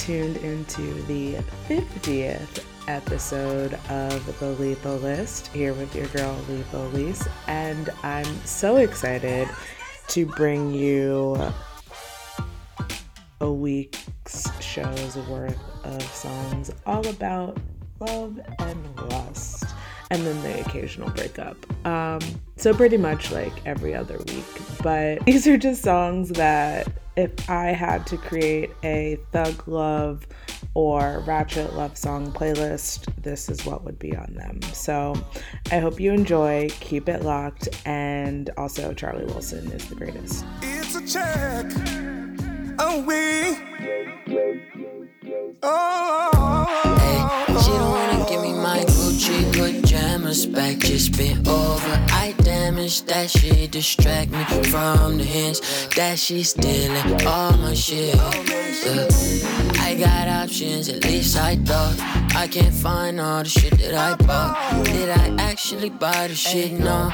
tuned into the 50th episode of the Lethal List here with your girl Lethal Lise, and I'm so excited to bring you a week's show's worth of songs all about love and lust and then the occasional breakup. Um, so pretty much like every other week. But these are just songs that if I had to create a thug love or ratchet love song playlist, this is what would be on them. So I hope you enjoy, keep it locked, and also Charlie Wilson is the greatest. It's a check. Oh, we. Oh. Hey, she my Gucci pajamas back, just been over. I damaged that she distract me from the hands that she stealing all my shit. Yeah. I got options, at least I thought. I can't find all the shit that I bought. Did I actually buy the shit? No.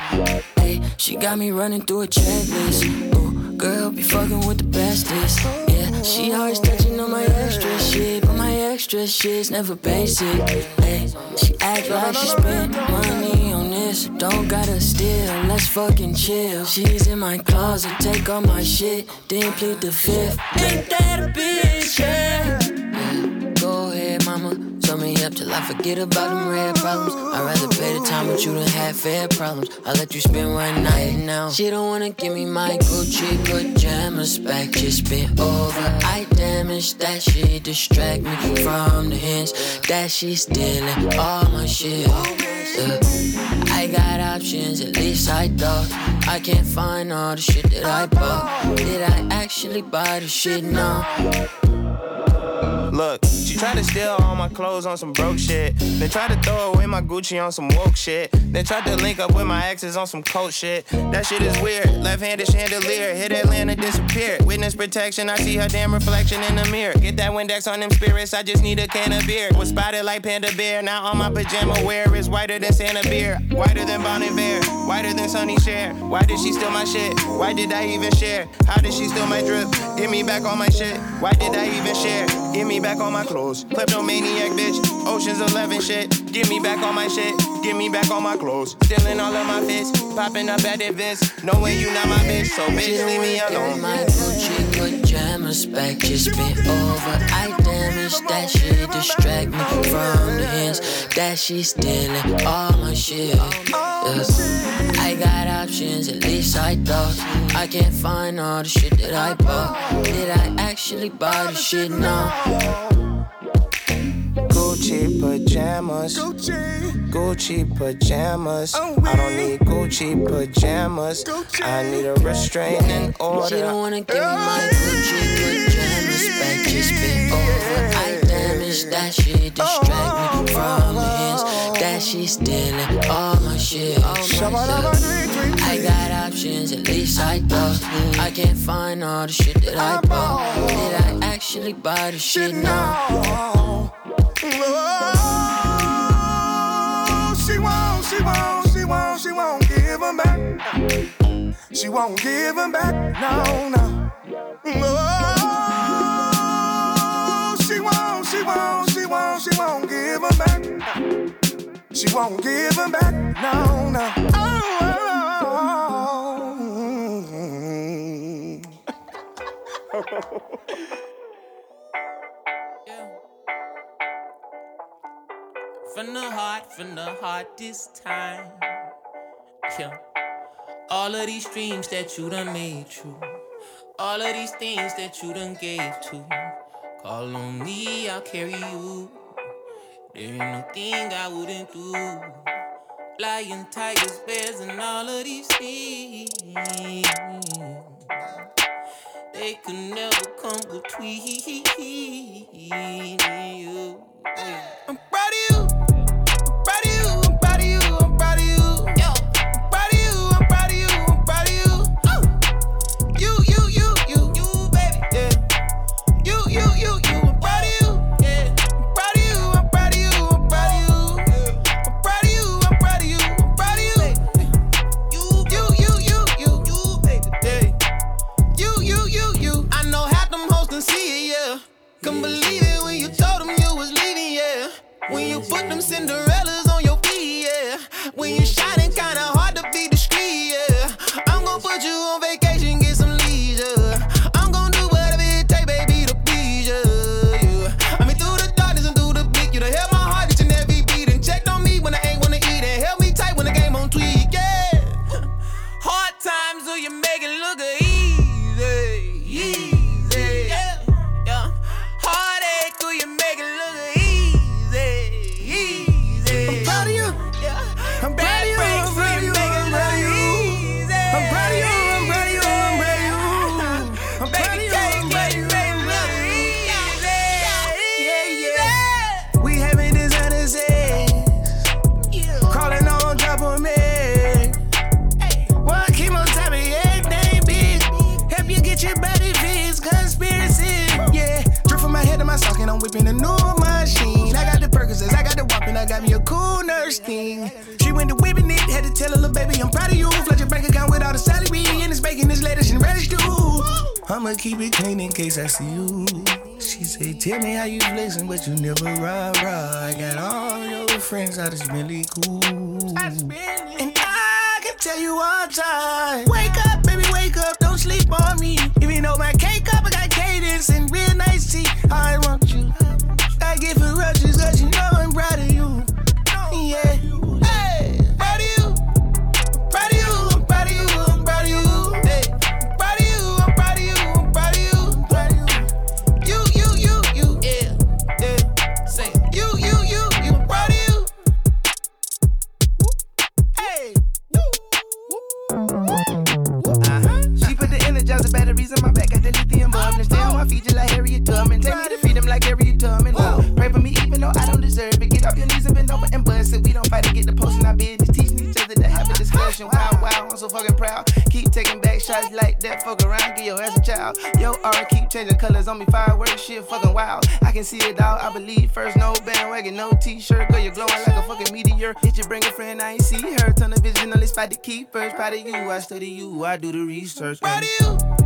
Hey, she got me running through a checklist. Ooh, girl, be fucking with the bestest. Yeah, she always touching on my extra shit, but my extra shit's never basic. Hey, she act like she spent money on this. Don't gotta steal, let's fucking chill. She's in my closet, take all my shit, then plead the fifth. Ain't that a bitch? Yeah. Up till I forget about them red problems. I'd rather pay the time with you than have fair problems. I let you spend one night now. She don't wanna give me my Gucci pajamas back. Just been over. I damaged that she Distract me from the hands that she stealing all my shit. Yeah. I got options, at least I thought. I can't find all the shit that I bought. Did I actually buy the shit? No. Look, she tried to steal all my clothes on some broke shit. Then tried to throw away my Gucci on some woke shit. Then tried to link up with my exes on some coat shit. That shit is weird. Left-handed chandelier, hit Atlanta, disappeared. Witness protection, I see her damn reflection in the mirror. Get that Windex on them spirits, I just need a can of beer. Was spotted like Panda Bear, now all my pajama wear is whiter than Santa Beer. Whiter than Bon Iver, whiter than Sunny Share. Why did she steal my shit? Why did I even share? How did she steal my drip? Give me back all my shit. Why did I even share? Give me back all my clothes. Kleptomaniac bitch. Ocean's 11 shit. Give me back all my shit. Give me back all my clothes. Stealing all of my fits. Popping up at events. Knowing you not my bitch. So bitch, leave me alone. Gucci back, just been over. I damaged that shit, distract me from the hands that she stealing all my shit. I got options, at least I thought. I can't find all the shit that I bought. Did I actually buy the shit? No. Gucci pajamas. Gucci. Gucci pajamas. Oh, I don't need Gucci pajamas. Gucci. I need a restraining She order. don't wanna give me my Gucci pajamas back, just been over. I damaged that shit, distract me from the hands that she stealing all my shit. Yeah. I got options, at least I thought. I can't find all the shit that I bought. Did I actually buy the shit? No. Oh, she won't, she won't, she won't, she won't give him back. She won't give back, no, no. Oh, she won't, she won't, she won't, she won't give him back. She won't give him back, no, no. Oh, oh, oh. From the heart, from the heart this time. Yeah. All of these dreams that you done made true. All of these things that you done gave to. Call on me, I'll carry you. There ain't no thing I wouldn't do. Lion, tigers, bears, and all of these things. They could never come between you. I'm proud of you. When you put them Cinderellas on your feet, yeah. When you shining kinda I'ma keep it clean in case I see you. She say, Tell me how you flexing, but you never ride, ride." I got all your friends, I just really cool. And I can tell you all time. Wake up, baby, wake up, don't sleep on me. Even though my cake up, I got cadence and real nice tea. I want Changing colors on me, fireworks, shit fucking wild. I can see it all, I believe. First, no bandwagon, no t shirt. Girl, you're glowing like a fucking meteor. Did you bring a friend? I ain't see her. Turn of vision, only spot the keepers. Proud of you, I study you, I do the research. Proud of you.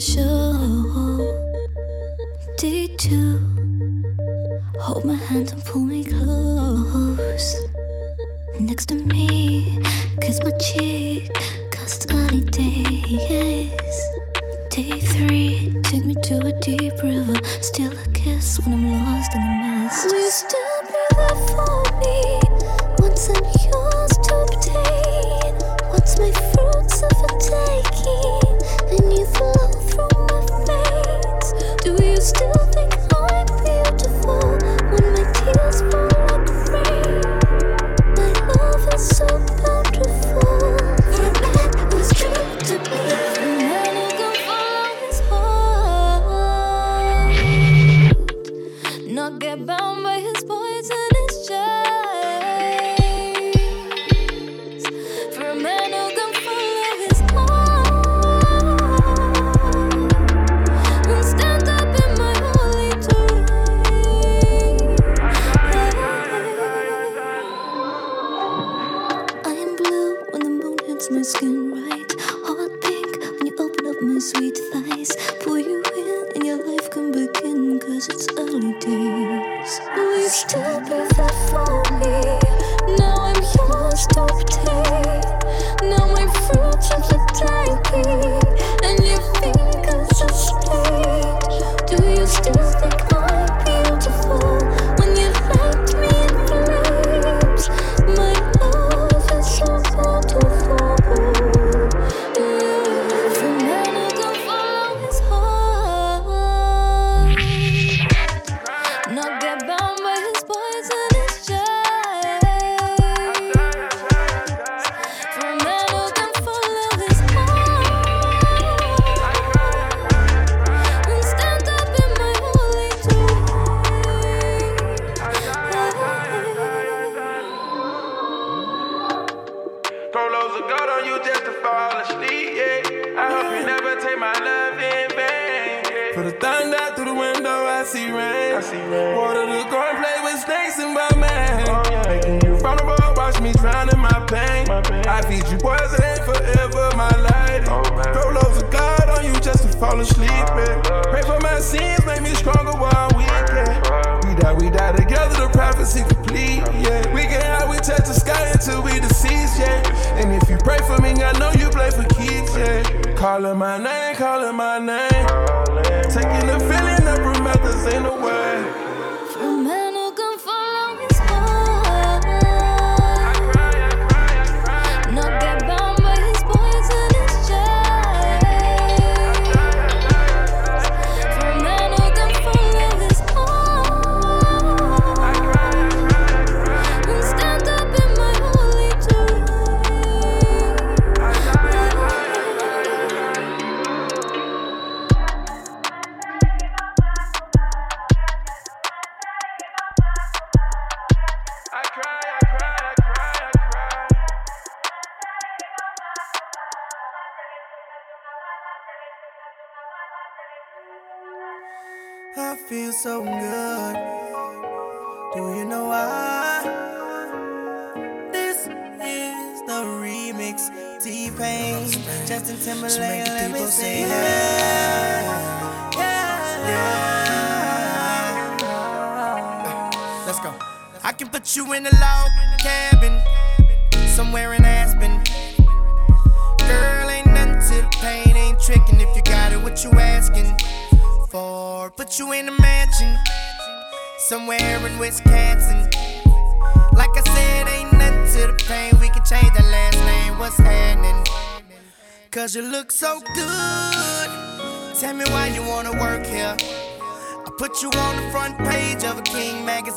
favorite. Day two, hold my hand and pull me close. Next to me, kiss my cheek, cause sunny days. Day three, take me to a deep river. Still a kiss when I'm lost in the mist. We still be there for.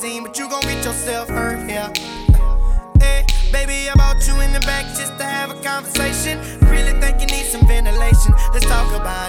but you gon' get yourself hurt, yeah. Hey, baby, I bought you in the back just to have a conversation. Really think you need some ventilation. Let's talk about it.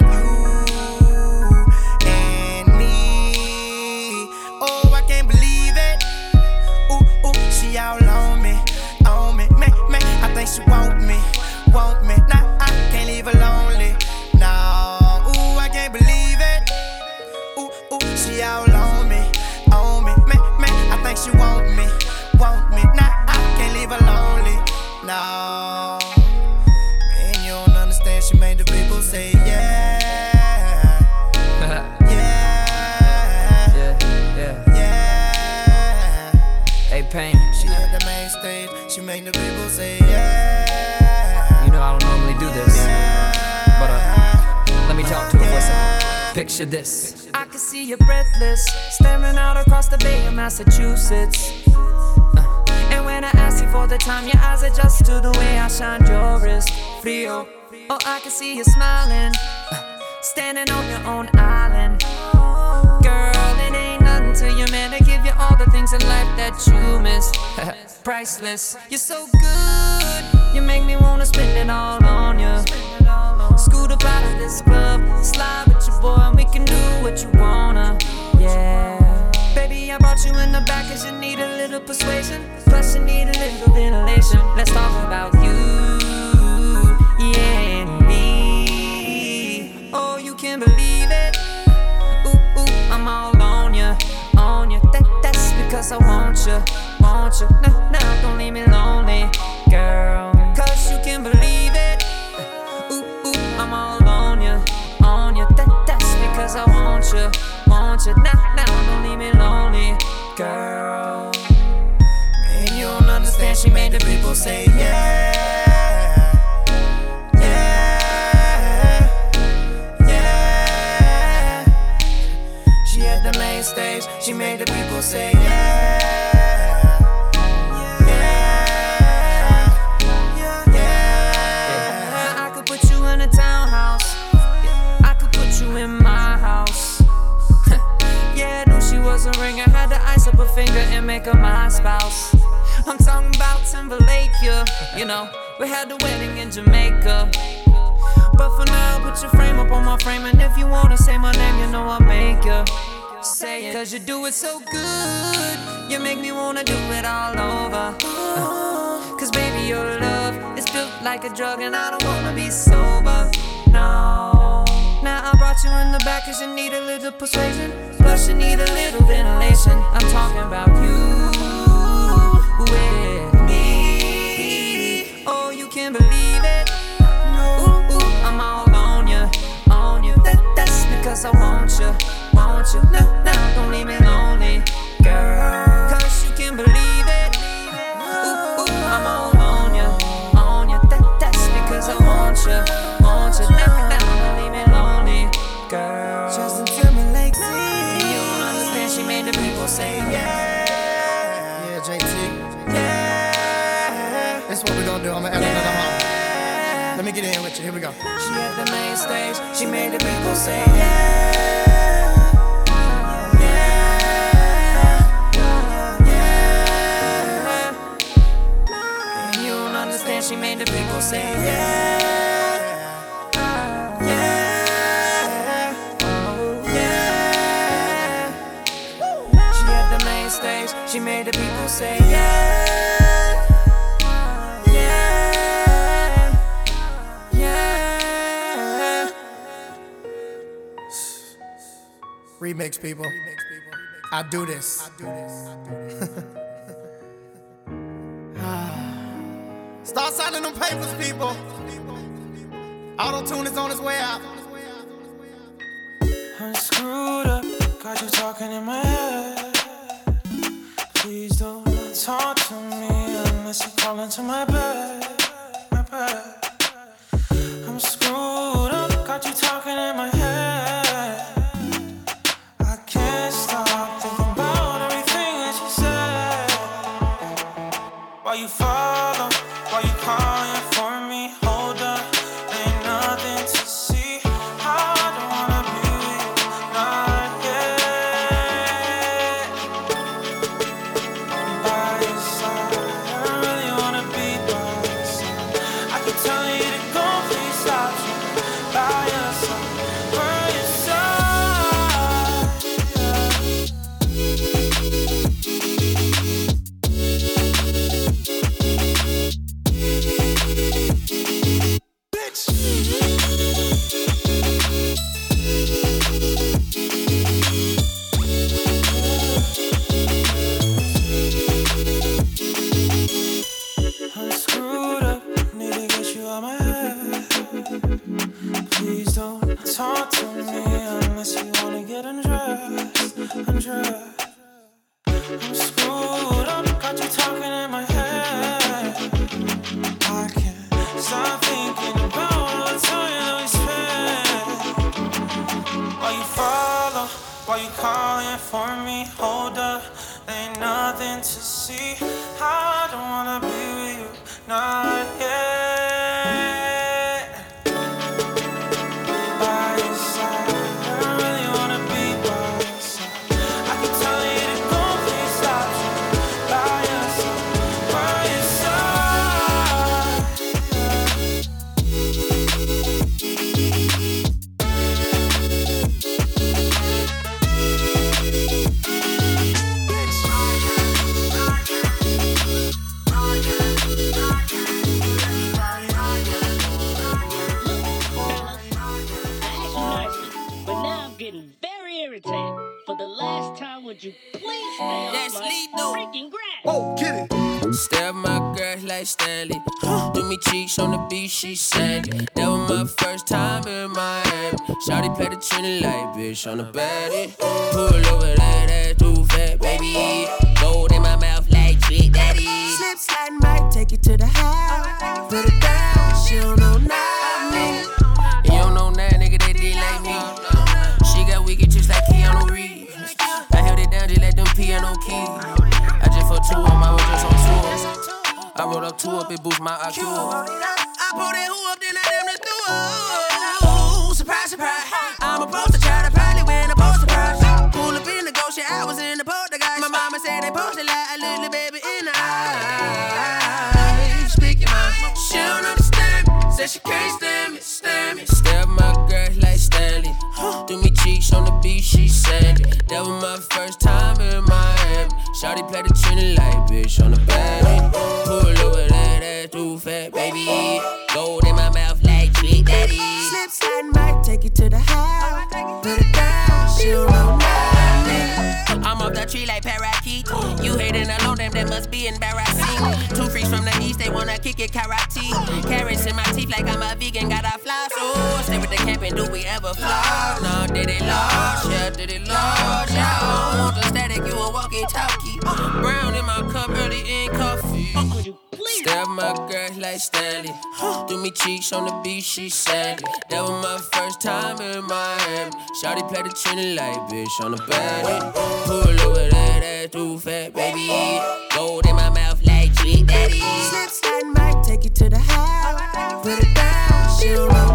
Oh, I can see you smiling, uh, standing on your own island. Girl, it ain't nothing to you, man. They give you all the things in life that you miss. Priceless, you're so good. You make me wanna spend it all on you. Scoot up out of this club, slide with your boy, and we can do what you wanna. Yeah. Baby, I brought you in the back cause you need a little persuasion. Plus, you need a little ventilation. Let's talk about faithless people. Auto tune is on his way out. I'm screwed up, got you talking in my head. Please don't talk to me unless you call into my bed. My bed. I'm screwed up, got you talking in my head. I can't stop thinking about everything that you said. Why you fall. she said. That was my first time in Miami. Shawty played the Trinity like bitch on the baddie. Pull over that lost? Yeah, did it lost? Yeah, I don't the static, you a walkie talkie. Brown in my cup, early in coffee. Stab my girl like Stanley. Do me cheeks on the beach, she sandy. That was my first time in Miami. Shawty played the chin like bitch on the bed. Pull over that ass too fat, baby. Gold in my mouth like Trick Daddy. Slip slide might take you to the house. Put it down, she don't know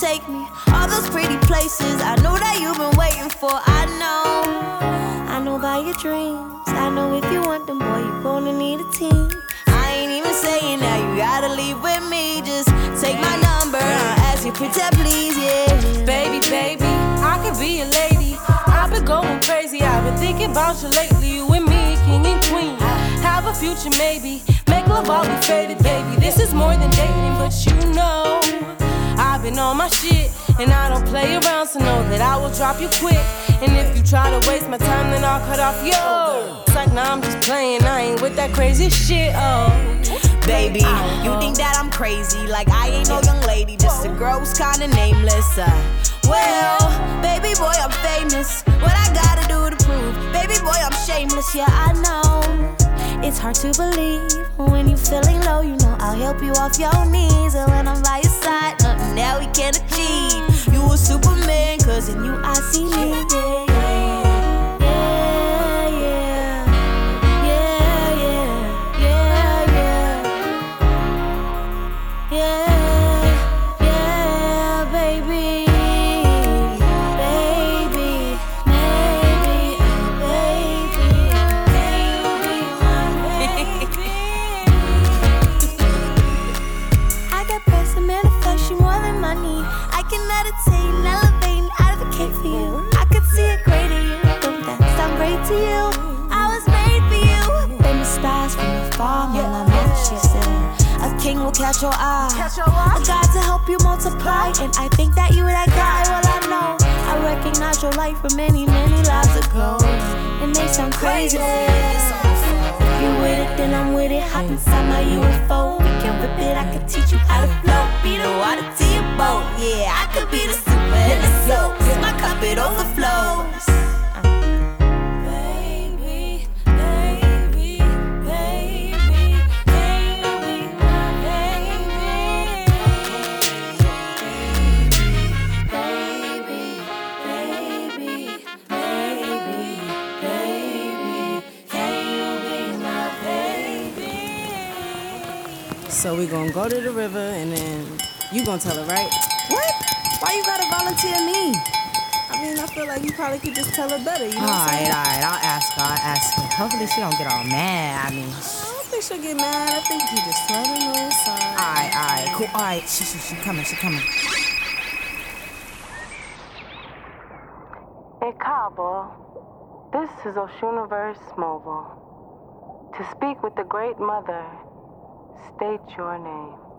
take me all those pretty places? I know that you've been waiting for. I know, I know about your dreams. I know if you want them, boy, you're gonna need a team. I ain't even saying that you gotta leave with me. Just take my number. I'll ask you pretend, please, yeah. Baby, baby, I could be a lady. I've been going crazy. I've been thinking about you lately. You and me, king and queen. Have a future, maybe. Make love while we faded, baby. This is more than dating, but you know. I've been on my shit, and I don't play around, so know that I will drop you quick. And if you try to waste my time, then I'll cut off yo. It's like, nah, I'm just playing. I ain't with that crazy shit, oh. Baby, you think that I'm crazy? Like I ain't no young lady, just a girl who's kinda nameless. Uh, well, baby boy, I'm famous. What I gotta do to prove? Baby boy, I'm shameless. Yeah, I know. It's hard to believe when you're feeling low. You know I'll help you off your knees, and when I'm by your side, that we can achieve. You a Superman, cause in you I see me. A king will catch your eye. A God to help you multiply. And I think that you that guy. Well, I know. I recognize your life from many, many lives ago. It may sound crazy. If you with it, then I'm with it. Hop inside my UFO. We can rip it. I can teach you how to float. Be the water to your boat. Yeah, I could be the super in the. Cause my cup it overflows. Uh. So we're gonna go to the river and then you gonna tell her, right? What? Why you gotta volunteer me? I mean, I feel like you probably could just tell her better. You know what I'm Alright, saying? alright, I'll ask her, I'll ask her. Hopefully she don't get all mad. I mean, I don't think she'll get mad. I think you just tell her no side. alright, alright, cool. Alright, she, she, she coming, she coming. Hey, Cabo. This is Oshuniverse Mobile. To speak with the Great Mother, state your name.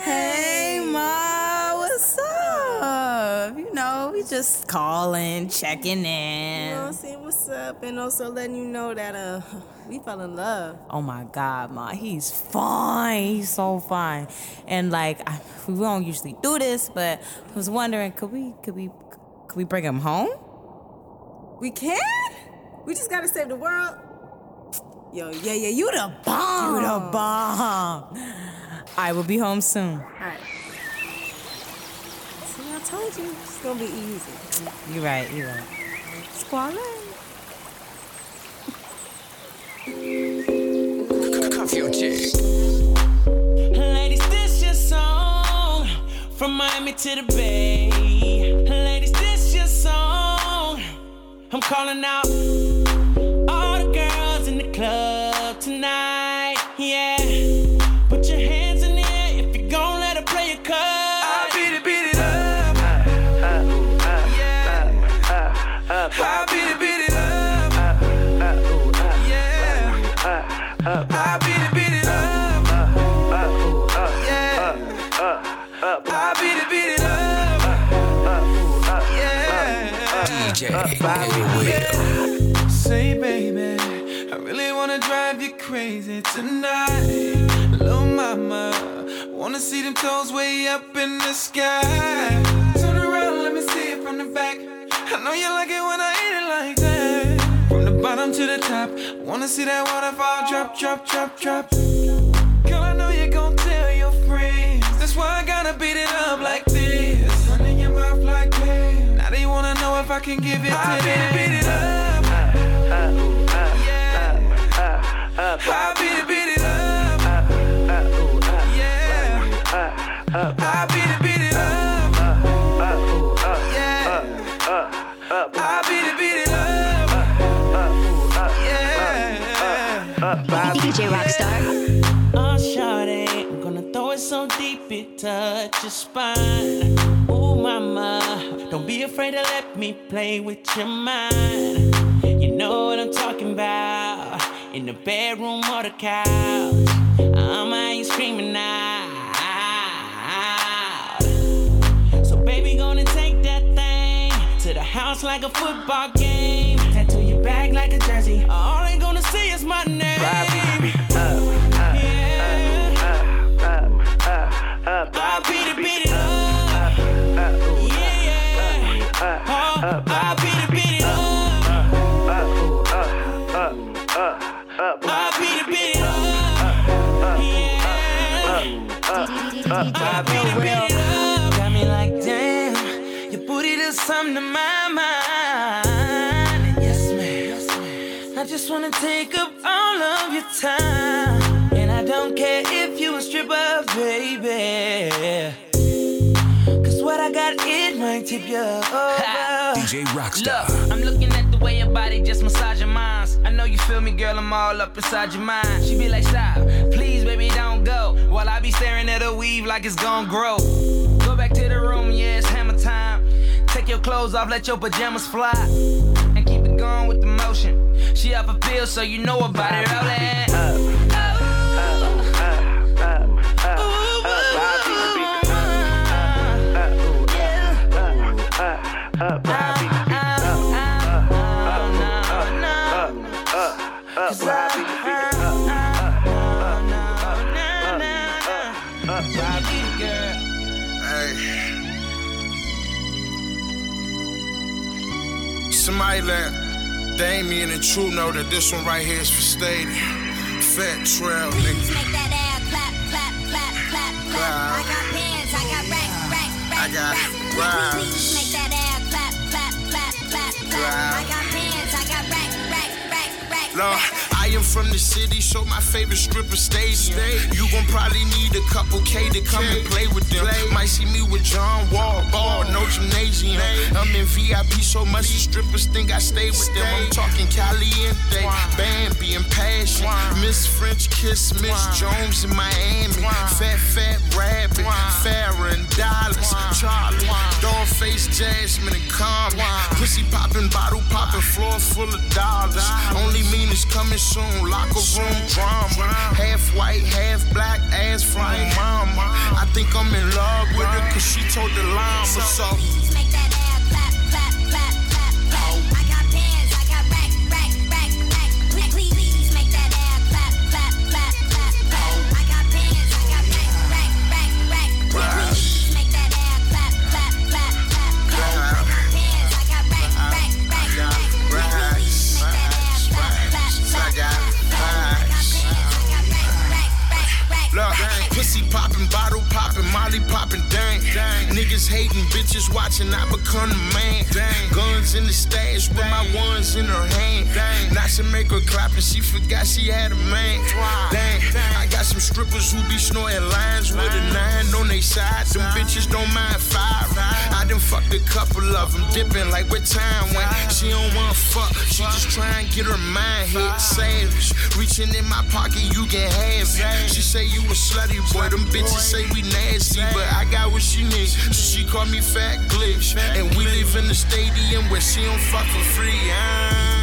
Hey, Ma, what's What's up? You know, we just calling, checking in. You know, seeing what's up, and also letting you know that uh, we fell in love. Oh my God, ma, he's fine. He's so fine. And like, I, we don't usually do this, but I was wondering, could we, could we, could we bring him home? We can? We just gotta save the world. Yo, yeah, yeah, you the bomb. You the bomb. I will be home soon. Alright. See, I told you it's gonna be easy. You're right, you're right. Squalor. Ladies, this your song from Miami to the Bay. Ladies, this your song. I'm calling out club tonight. Yeah, put your hands in the air if you gon' let her play your card. I beat it, beat it up. Yeah. I beat it, beat it up. Yeah. I beat it, beat it up. Yeah. I beat it, beat it up. Yeah. Say, baby, crazy tonight. Little mama, wanna see them toes way up in the sky. Turn around, let me see it from the back. I know you like it when I eat it like that. From the bottom to the top, wanna see that waterfall drop, drop, drop, drop. Girl, I know you gon' tell your friends. That's why I gotta beat it up like this. Running your mouth like this. Now they wanna know if I can give it to them. Beat it up. Yeah. I beat it, beat it up. Yeah. I beat it, beat it up. Yeah. I beat it, beat it up. Yeah. DJ Rockstar. Oh, shawty, I'm gonna throw it so deep it touch your spine. Ooh, mama, don't be afraid to let me play with your mind. You know what I'm talking about. In the bedroom or the couch, have you screaming out. So, baby, gonna take that thing to the house like a football game. Tattoo your back like a jersey. All they gonna see is my name. I beat it, beat it up. Yeah, yeah. Oh, I beat it, I beat it, beat it up. Yeah. I beat it, beat it up. Got me like, damn. Your booty does something to my mind. Yes, ma'am. I just wanna take up all of your time. And I don't care if you a stripper, baby. Cause what I got, it might tip you over. DJ Rockstar. Look, I'm looking at the way your body just massage your minds. I know you feel me, girl, I'm all up inside your mind. She be like, stop, please, baby, don't go. While I be staring at her weave like it's gonna grow. Go back to the room, yeah, it's hammer time. Take your clothes off, let your pajamas fly. And keep it going with the motion. She off a pill, so you know about it. Roll it. Somebody let Damien and True know that this one right here is for Stadium. Fat Trel, nigga. Make that ass clap, clap, clap, clap, clap. I got pants, I got racks, racks, I got racks. Please make that ass clap, clap, clap, clap, clap. I got pants, I got racks, racks, racks, racks. Lord, I am from the city, so my favorite stripper stadium. You gon' probably need a couple K to come and play with them. Might see me with John Wall, ball, no gymnasium. I'm in VIP so much the strippers think I stay with them. I'm talking Caliente, Bambi and Passion. Miss French Kiss, Miss Jones in Miami. Fat, fat rabbit, Farrah and Dollars. Charlie, Dollface, Jasmine and Carmen. Pussy popping, bottle popping, floor full of dollars. Only mean it's coming soon. Locker room drama. Half white, half black, ass my mama. I think I'm in love with her cause she told the llama so. Popping, bottle popping, Molly popping, dang. Niggas hating, bitches watching, I become the man. Guns in the stash with my ones in her hand. Now she make her clap and she forgot she had a man. Dang, dang. I got some strippers who be snorting lines with a nine on they side. Them bitches don't mind five. I done fucked a couple of them, dipping like what time when she don't want fuck. She just try and get her mind hit. Savage, reaching in my pocket, you can have it. She say you a slutty boy, them bitches say we nasty, but I got what she needs. So she call me fat glitch, and we live in the stadium where she don't fuck for free. Ah.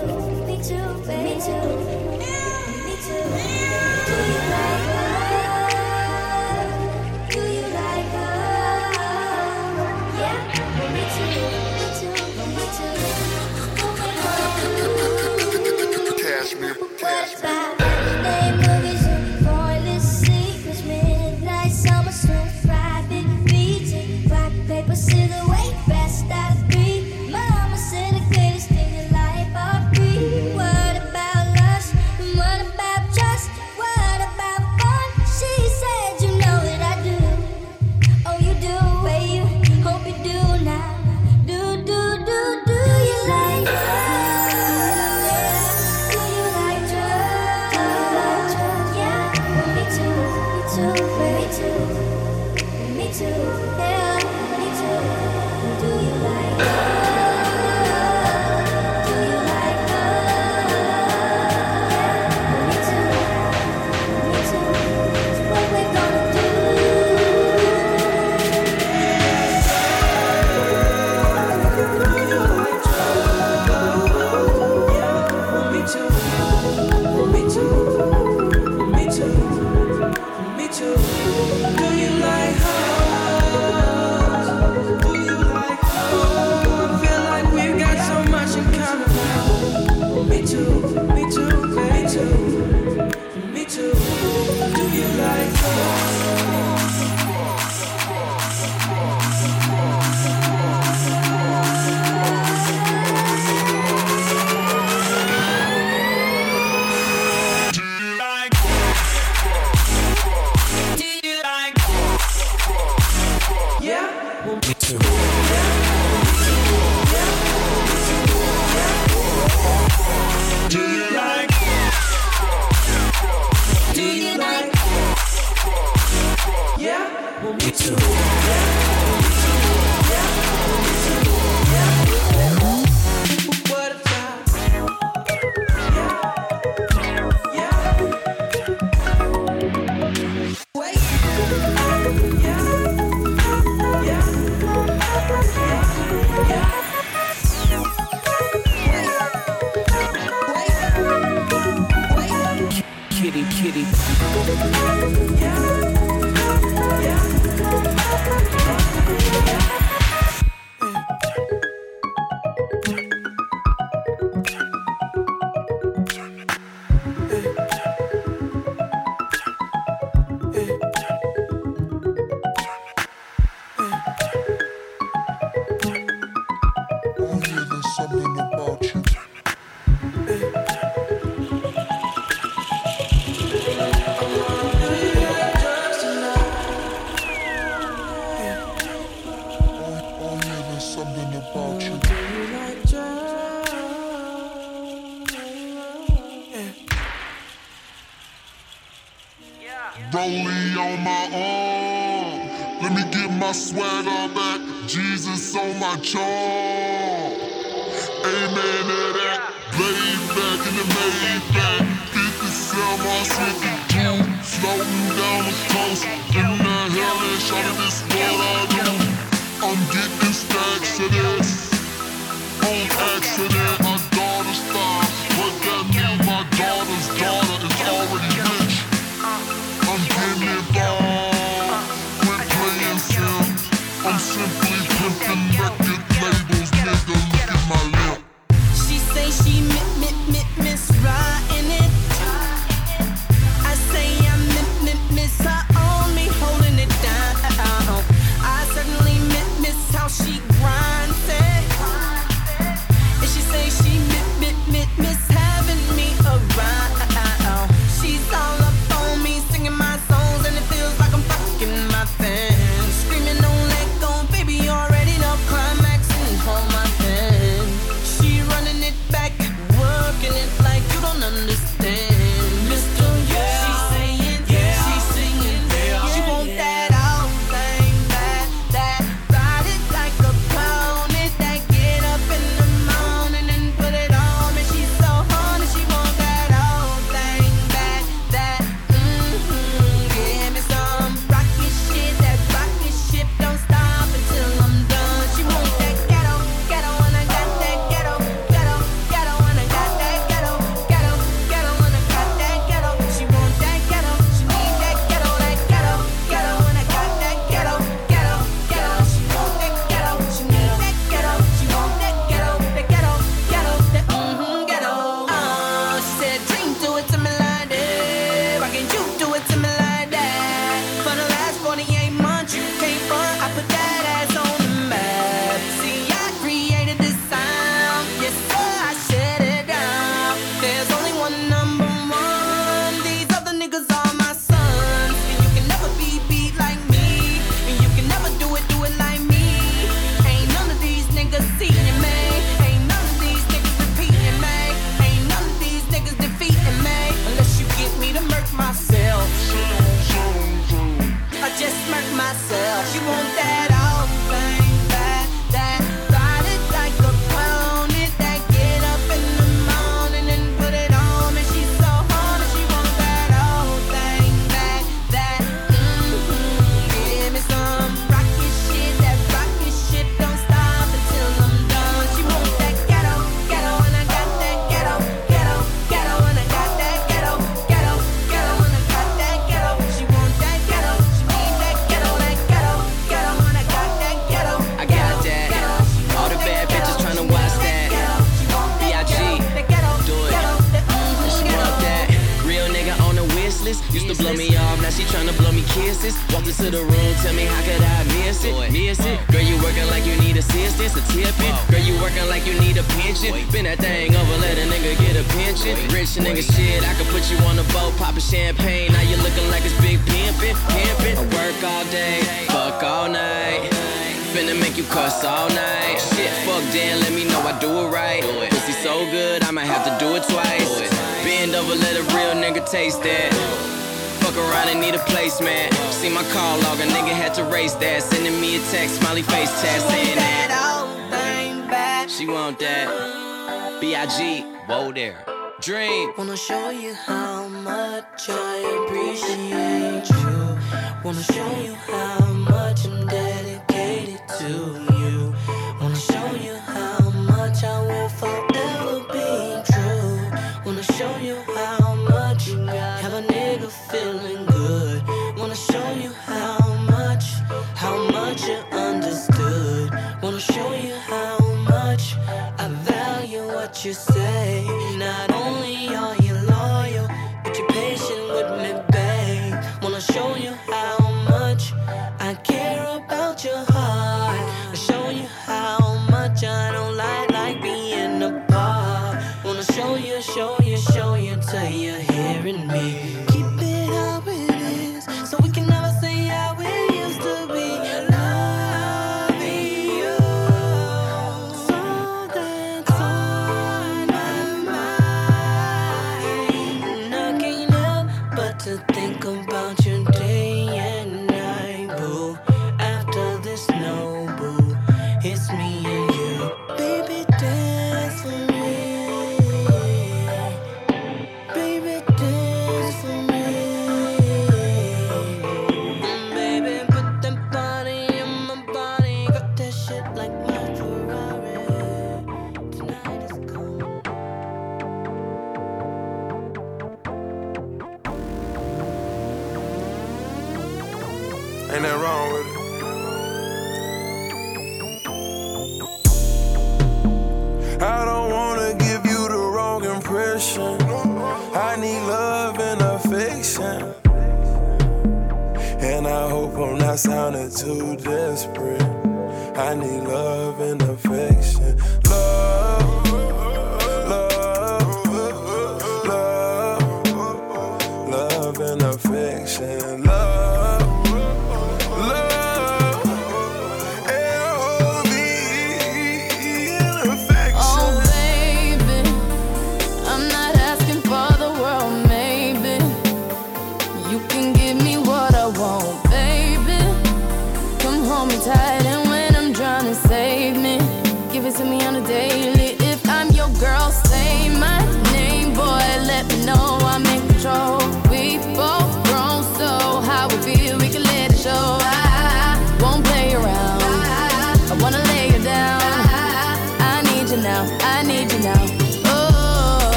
Too. Me too, baby. Me too.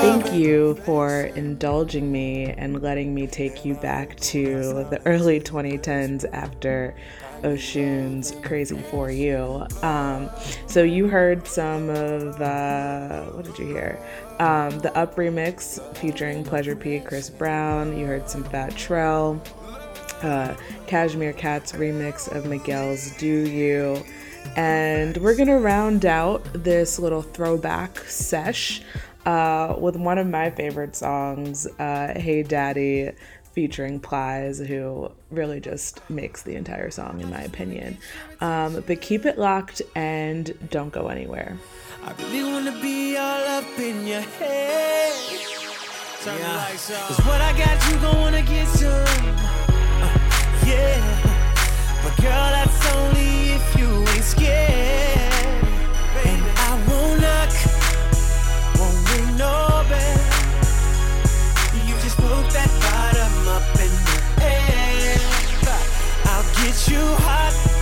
Thank you for indulging me and letting me take you back to the early 2010s after Oshun's Crazy for You. Um, so you heard some of the, what did you hear? Um, the Up remix featuring Pleasure P, Chris Brown. You heard some Fat Trel. Uh, Cashmere Cat's remix of Miguel's Do You. And we're gonna round out this little throwback sesh uh, with one of my favorite songs, uh, Hey Daddy, featuring Plies, who really just makes the entire song, in my opinion. Um, but keep it locked and don't go anywhere. I really wanna be all up in your head. Turn yeah. the. Cause what I got, you gonna get some. Uh, yeah. But girl, that's only if you ain't scared. And I won't knock, won't ring no bell. You just poke that bottom up in the air. I'll get you hot.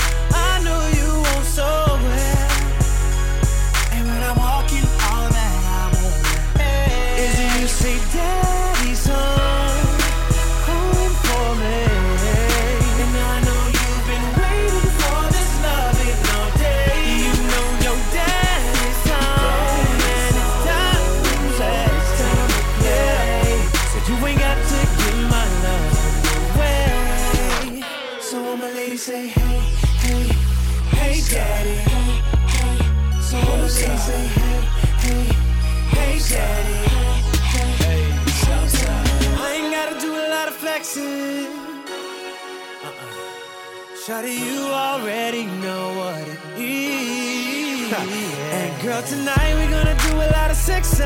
Shawty, you already know what it is. and girl, tonight we're gonna do a lot of sex.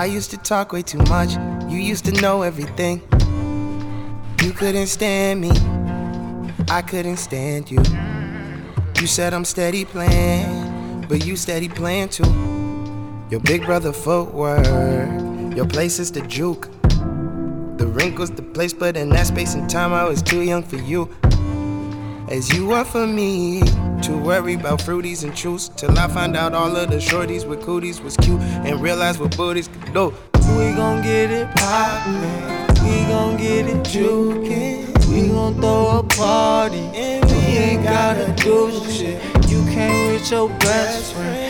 I used to talk way too much. You used to know everything. You couldn't stand me. I couldn't stand you. You said I'm steady playing, but you steady playing too. Your big brother footwork. Your place is the juke. The rink was the place, but in that space and time, I was too young for you. As you were for me, to worry about fruities and truths. Till I find out all of the shorties with cooties was cute and realize what booties could do. We gon' get it poppin', we gon' get it jukin'. We gon' throw a party, and we ain't gotta do shit. You came with your best friend,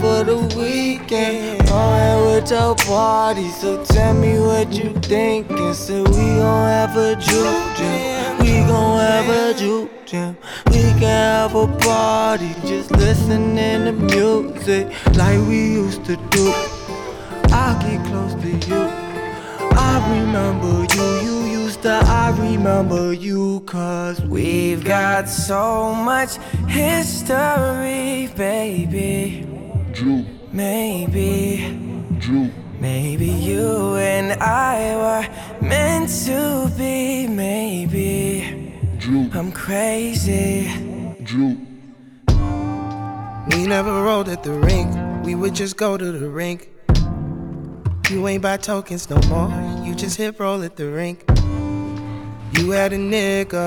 for the weekend. Go ahead with your party, so tell me what you thinking. So we gon' have a juke jam, we gon' have a juke jam. We can have a party, just listening to music like we used to do. I'll get close to you. I remember you, you used to, I remember you, cause we've got so much history, baby. Drew, Maybe, Drew, maybe you and I were meant to be, maybe. Drew, I'm crazy. Drew. We never rolled at the rink, we would just go to the rink. You ain't buy tokens no more, you just hit roll at the rink. You had a nigga,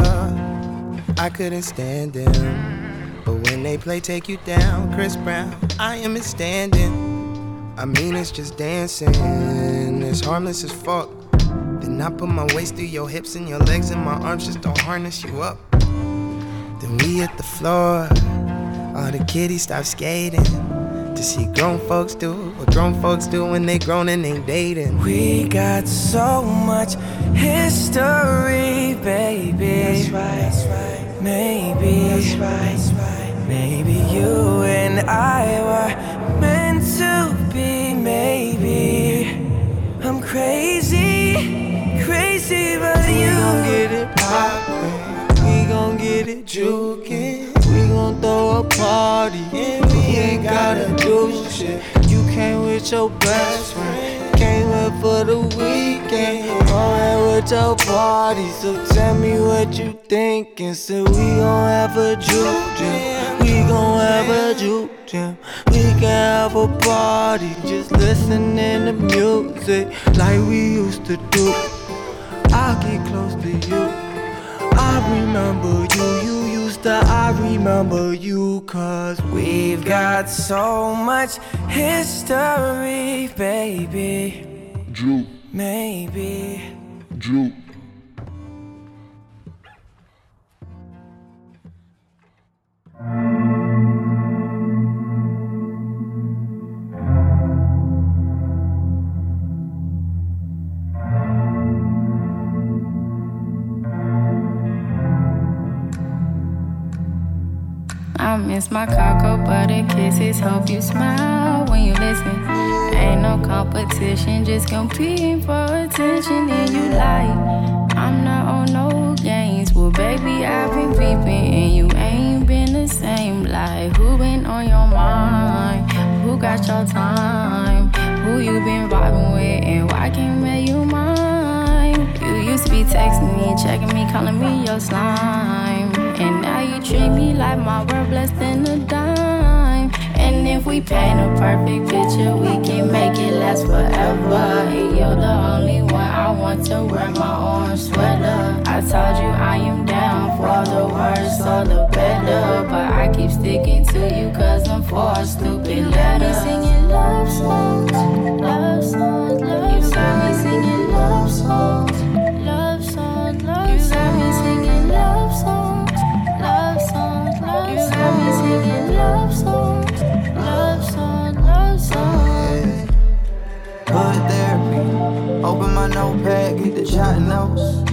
I couldn't stand him. But when they play Take You Down, Chris Brown, I am it standing. I mean, it's just dancing, it's harmless as fuck. Then I put my waist through your hips and your legs and my arms just don't harness you up. Then we hit the floor, all the kiddies stop skating. To see grown folks do what grown folks do when they grown and ain't dating. We got so much history, baby. That's right, that's right. Maybe, that's right, that's right. Maybe you and I were meant to be, maybe. I'm crazy, crazy, but you gon' get it poppin'. We gon' get it jukin'. We gon' throw a party. And we ain't gotta do shit. You came with your best friend. For the weekend. Go ahead with your party. So tell me what you thinking. So we gon' have a juke jam. We gon' have a juke jam. We can have a party. Just listening to music like we used to do. I'll get close to you. I remember you, you used to, I remember you, cause we've got so much history, baby. Drew, Maybe. Drew. I miss my cocoa butter kisses. Hope you smile when you listen. Ain't no competition, just competing for attention. And you like, I'm not on no games. Well, baby, I've been peeping, and you ain't been the same. Like, who been on your mind? Who got your time? Who you been vibing with, and why can't make you mine? You used to be texting me, checking me, calling me your slime. And now you treat me like my worth less than a dime. If we paint a perfect picture, we can make it last forever. And you're the only one I want to wear my orange sweater. I told you I am down for the worse or the better. But I keep sticking to you cause I'm for a stupid letter. singing love songs, love songs, love songs. You got me singing love songs, love songs, love songs. You got me singing love songs, love songs, love songs. You got me singing love songs, love songs, love songs. Hood therapy. Open my notepad, get the shot notes.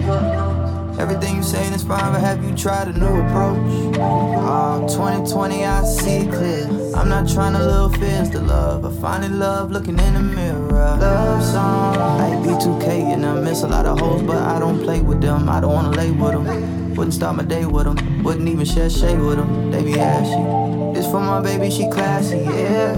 Everything you say fine but have you tried a new approach? Ah, uh, 2020, I see clear. I'm not trying to little fears to love. I find it love looking in the mirror. Love song. I hate B2K and I miss a lot of hoes, but I don't play with them. I don't wanna lay with them. Wouldn't start my day with them. Wouldn't even share shade with them. They be ashy. This for my baby, she classy, yeah.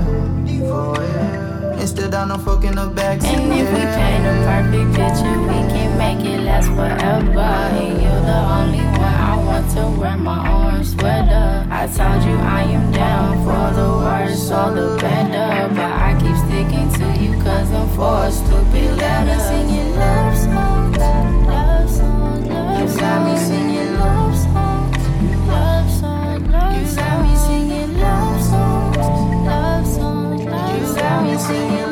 Oh, yeah still down, no fucking the back. And if we paint a perfect picture, we can make it last forever. And you're the only one I want to wear my orange sweater. I told you I am down for the worse or the better. But I keep sticking to you cause I'm for a stupid letter. Singing love songs, love songs, love songs. You got me singing You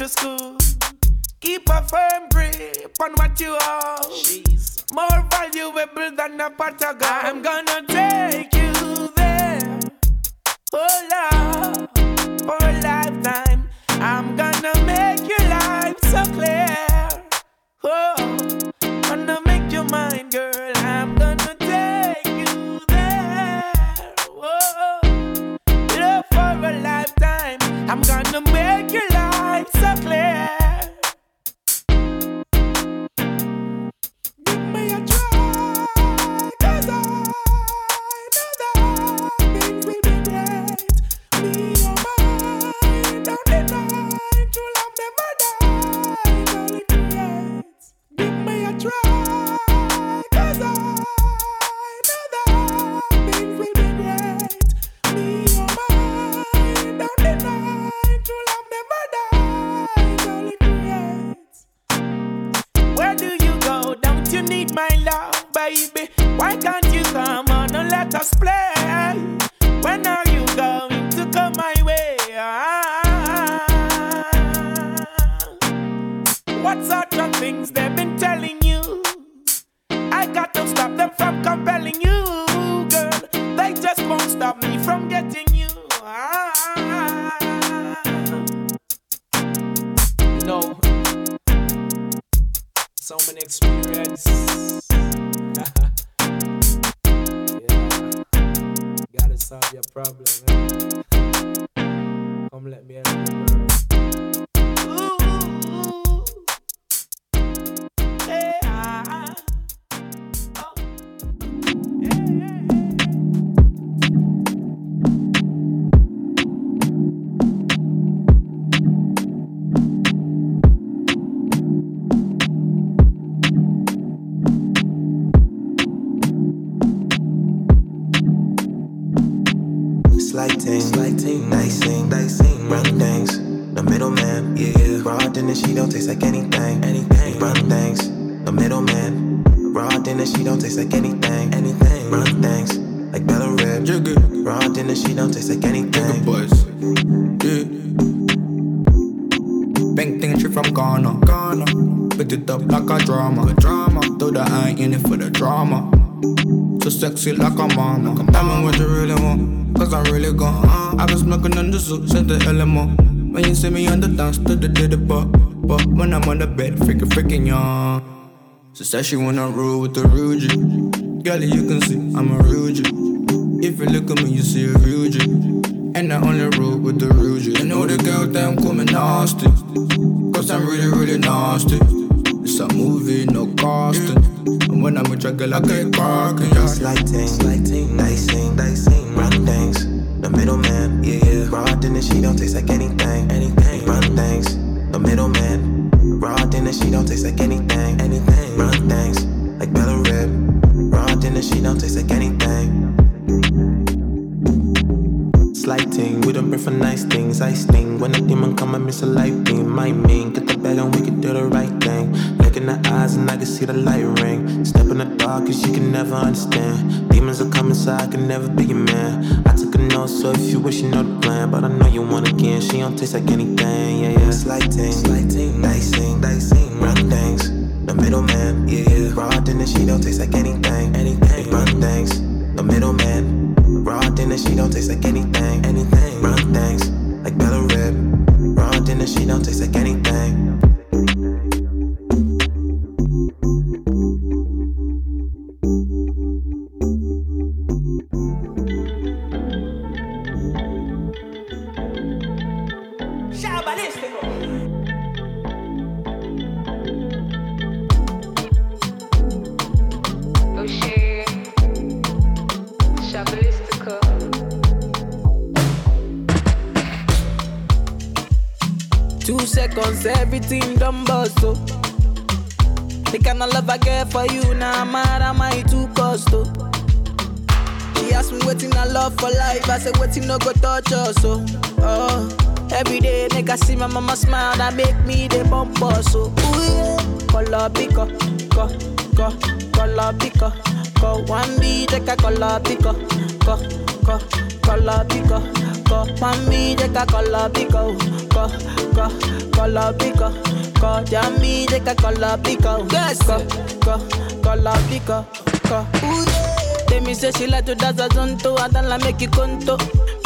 I'm school. Keep a firm grip on what you hold. She's more valuable than a pot of gold. I'm gonna take you there. Oh Lord, for a lifetime. I'm gonna make your life so clear. Oh, see me on the dance to the did it but But when I'm on the bed, freaking freaking young. She said she wanna roll with the Rugy. Girl, you can see I'm a Rugy. If you look at me, you see a Rugy. And I only roll with the Rugy. You know the girl damn call me nasty. Cause I'm really, really nasty. It's a movie, no casting. And when I'm with your girl, I get. Yeah. Slighting, lighting, dicing, dicing. Run things, middleman. Yeah, yeah. Raw dinner, she don't taste like anything, anything. Run things, the middleman. Raw dinner, she don't taste like anything, anything. Run things like Bella Rib. Raw dinner, she don't taste like anything. Slighting, we don't bring for nice things. I sting when a demon come, I miss a light beam. My mean, get the bag and we can do the right thing. Look in the eyes and I can see the light ring. Step in the dark cause you can never understand. Demons are coming, so I can never be your man. I took a note, so if you wish you know the plan. But I know you want again, she don't taste like anything. Yeah, yeah. Slighting, slighting, dicing, dicing. Run things, the middleman. Yeah, yeah. Raw dinner, she don't taste like anything, anything. Run things, the middleman. Raw dinner, she don't taste like anything, anything. My mama smile, that make me the bump us, oh. Ooh, yeah. Color picker, go, go, color picker, go. One B, take a color picker, go, go, color picker, go. One B, take a color picker, go, go, color picker, go. Jammy, take a color picker, yes, go, go, color picker, go. Ooh, yeah. Tell me say she like to dance a zonto, I don't like make you conto.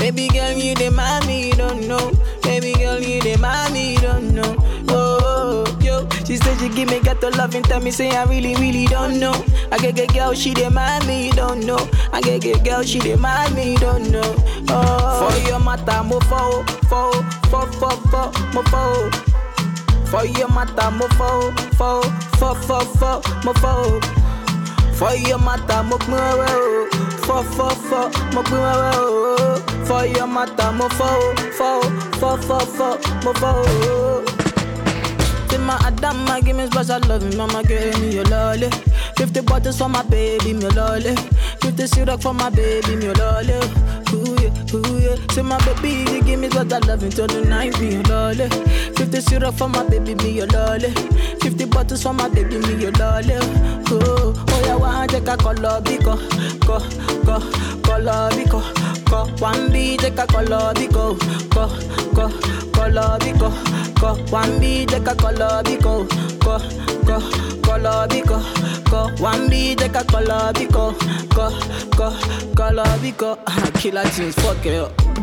Baby girl, you the mommy, don't know. Baby girl, you the mommy, don't know. Oh, oh, yo. She said she give me ghetto love and tell me say I really, really don't know. I get get girl, she the mommy, don't know. I get get girl, she the mommy, don't know. Oh, for your matter, mo fo, fo, fo, fo, fo, mo fo. For your matter, mo fo, fo, fo, fo, fo, mo fo. For your matter, mo wewe. Fo fo fo, mo pin wewe o. For your matter, mo fo fo fo fo fo, mo fo. Say my Adama, give me special love, mama give me your lolly. Fifty bottles for my baby, me lolly. Fifty syrup for my baby, me lolly. Ooh yeah, ooh yeah. Say my baby, you give me special love until the night, me your lolly. Fifty syrup for my baby, me your lolly. Fifty bottles for my baby, me your lolly. Oh, oh yeah, one take a color biko, oh, go, go, go. One B take a color biko, go, go, color biko, go. One B take a color biko, go, go, color biko, go. One B take a color biko, go, go, color biko. Killer things, fuck it up.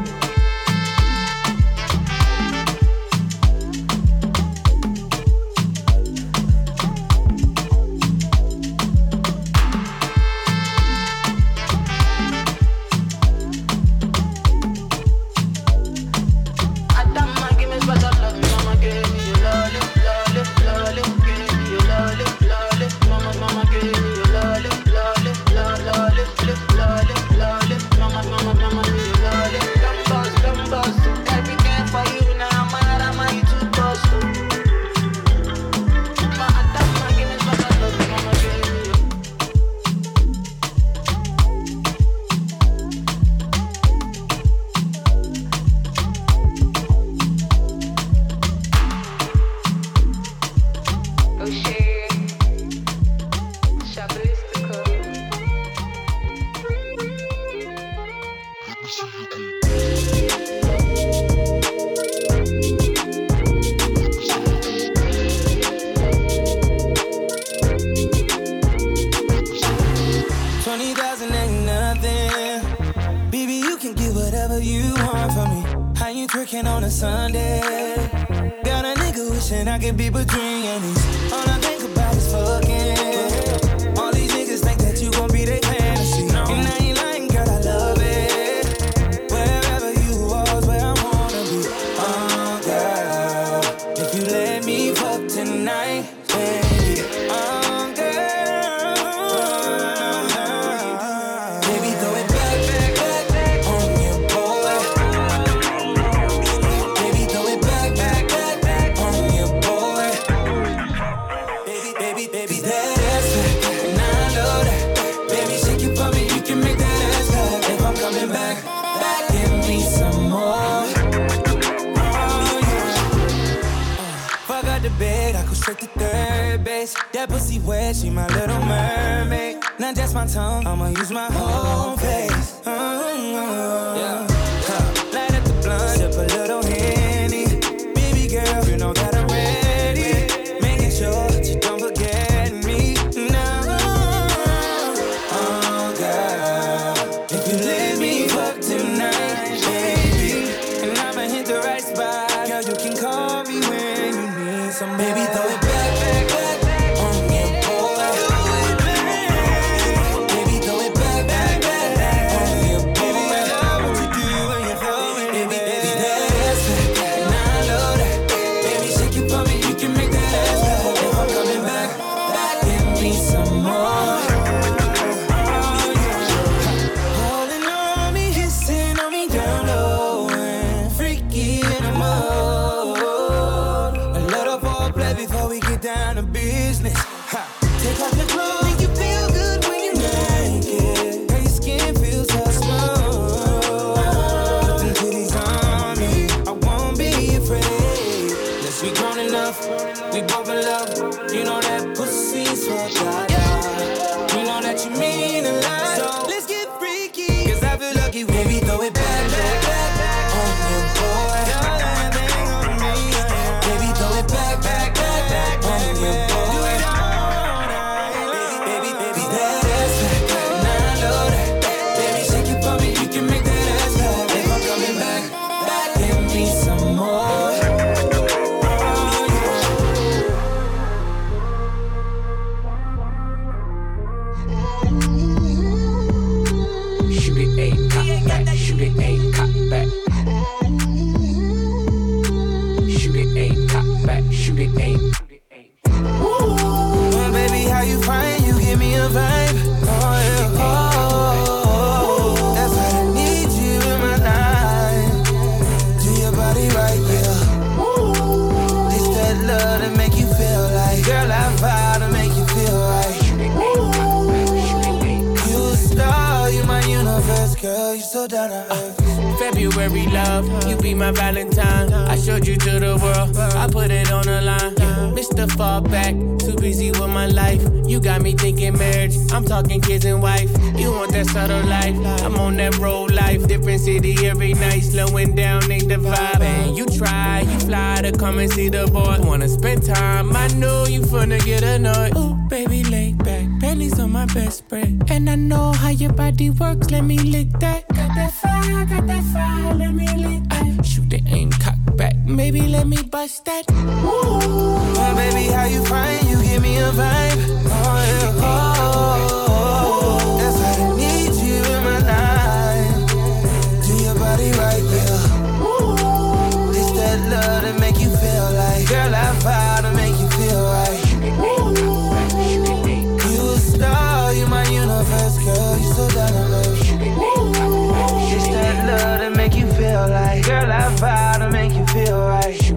right. Girl, I vow to make you feel right.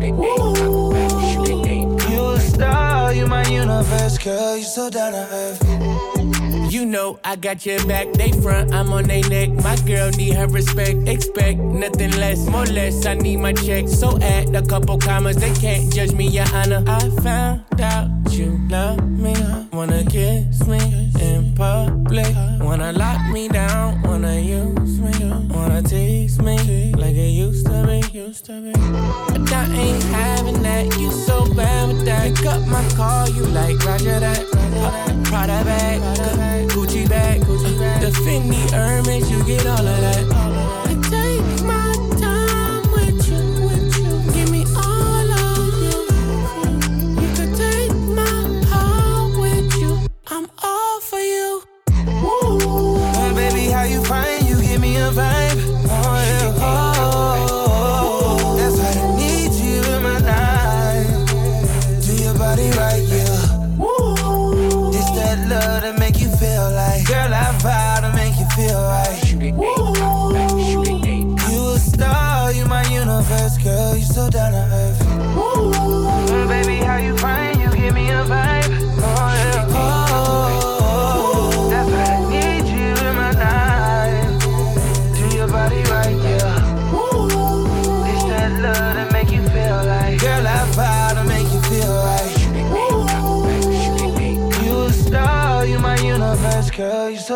You a star, you my universe, girl, you so down to earth. You know I got your back, they front, I'm on they neck. My girl need her respect, expect nothing less, more less. I need my check, so add a couple commas, they can't judge me, your honor. I found out you love me, wanna kiss me in public, wanna lock me down, wanna use me, wanna tease me but I ain't having that. You so bad with that. Pick up my car, you like Roger that. Uh, Prada bag, Gucci bag, the Fendi Hermes, you get all of that.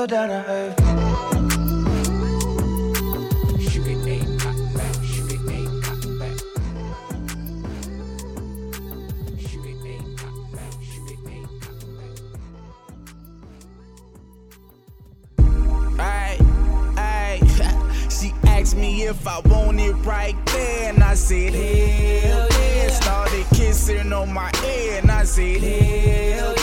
So down to earth. Ay, ay. She asked me if I want it right there, and I said, Hell yeah. Started kissing on my ear, and I said, Hell yeah.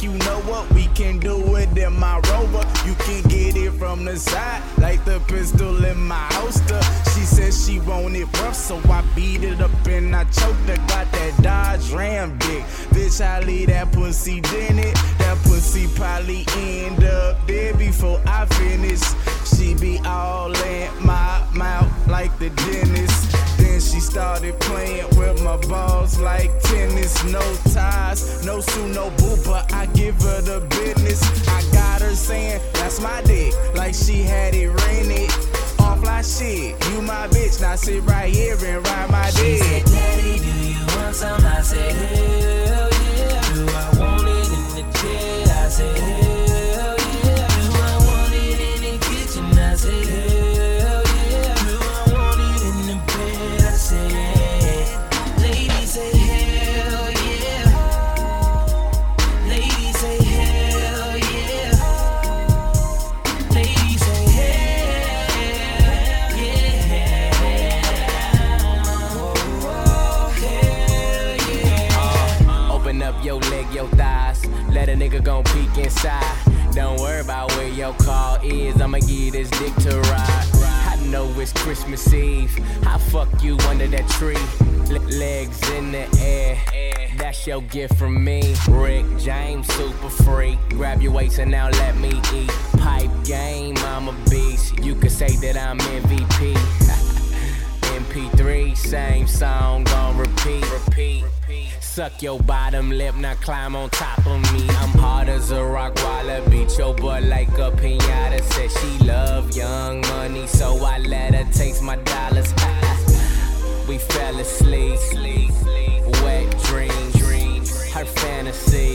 You know what, we can do it in my rover. You can get it from the side, like the pistol in my holster. She said she want it rough, so I beat it up and I choked her. Got that Dodge Ram dick. Bitch, I leave that pussy it. That pussy probably end up dead before I finish. She be all in my mouth like the dentist. Then she started playing with my balls like tennis. No ties, no sue, no boo, but I give her the business. I got her saying, that's my dick, like she had it rented. Off like shit, you my bitch, now sit right here and ride my She dick. said, Daddy, do you want some? I said, Hell yeah. Do I want it in the chair? Don't worry about where your call is. I'ma give this dick to ride. I know it's Christmas Eve. I fuck you under that tree. Le- legs in the air. That's your gift from me. Rick James, super freak. Grab your waist and now let me eat. Pipe game, I'm a beast. You could say that I'm MVP. MP3, same song, gon' repeat, repeat. Suck your bottom lip, now climb on top of me. I'm hard as a rock while I beat your butt like a pinata. Said she love young money, so I let her taste my dollars. we fell asleep, wet dreams, her fantasies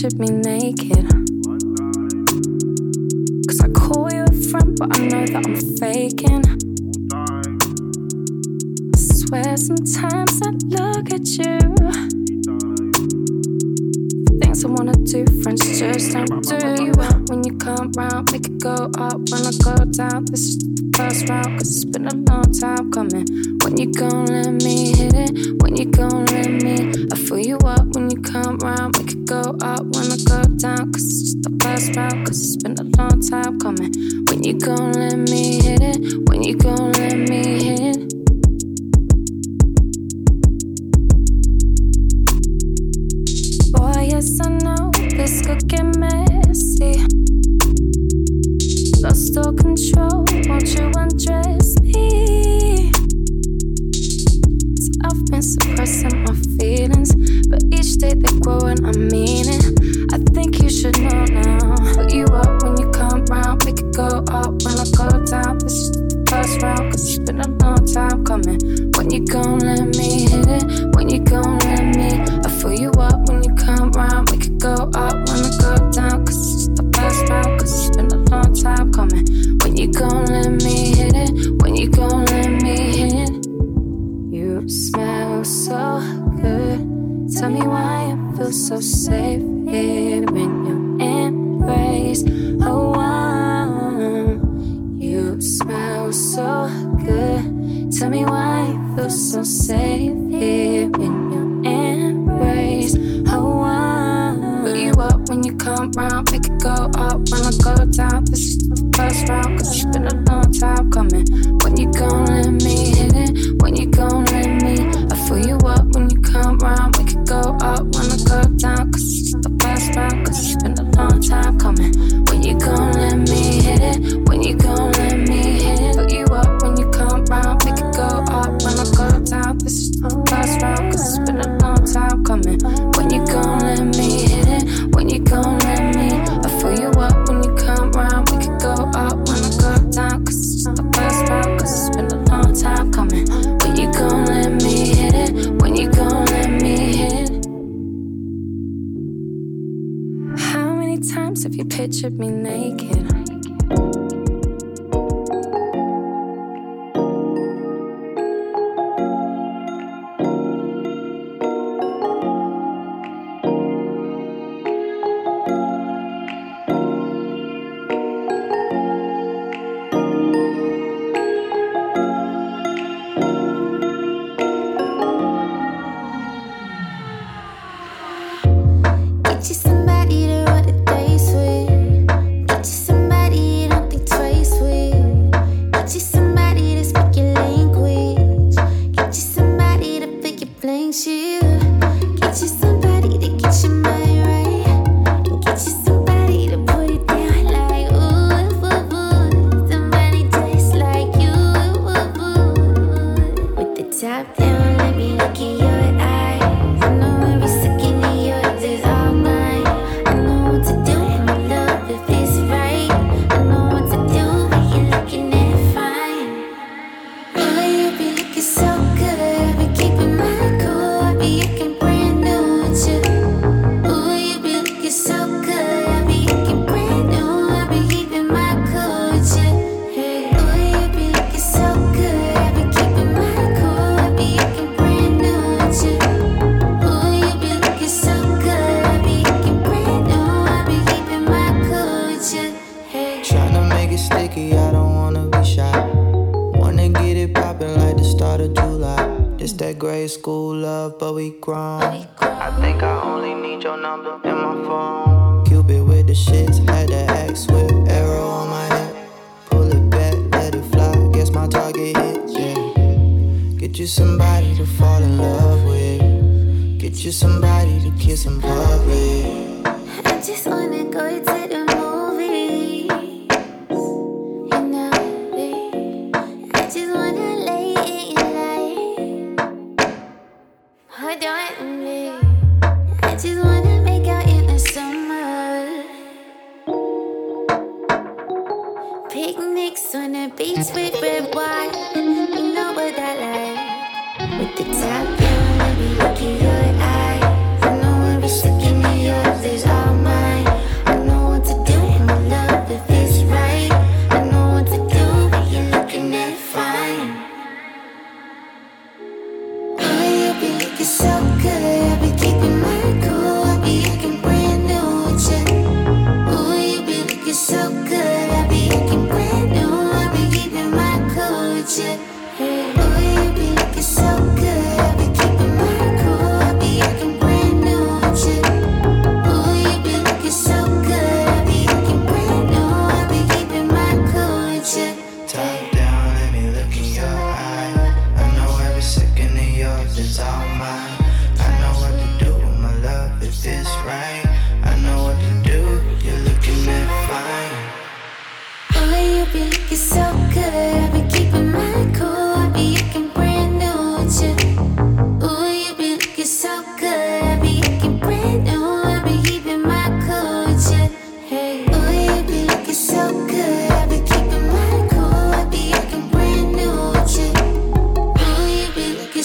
pictured me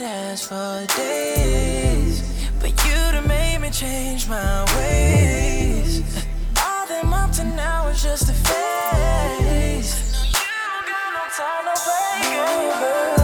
would ask for days, but you'd have made me change my ways. All them up to now is just a phase. No, you don't got no time to play, girl.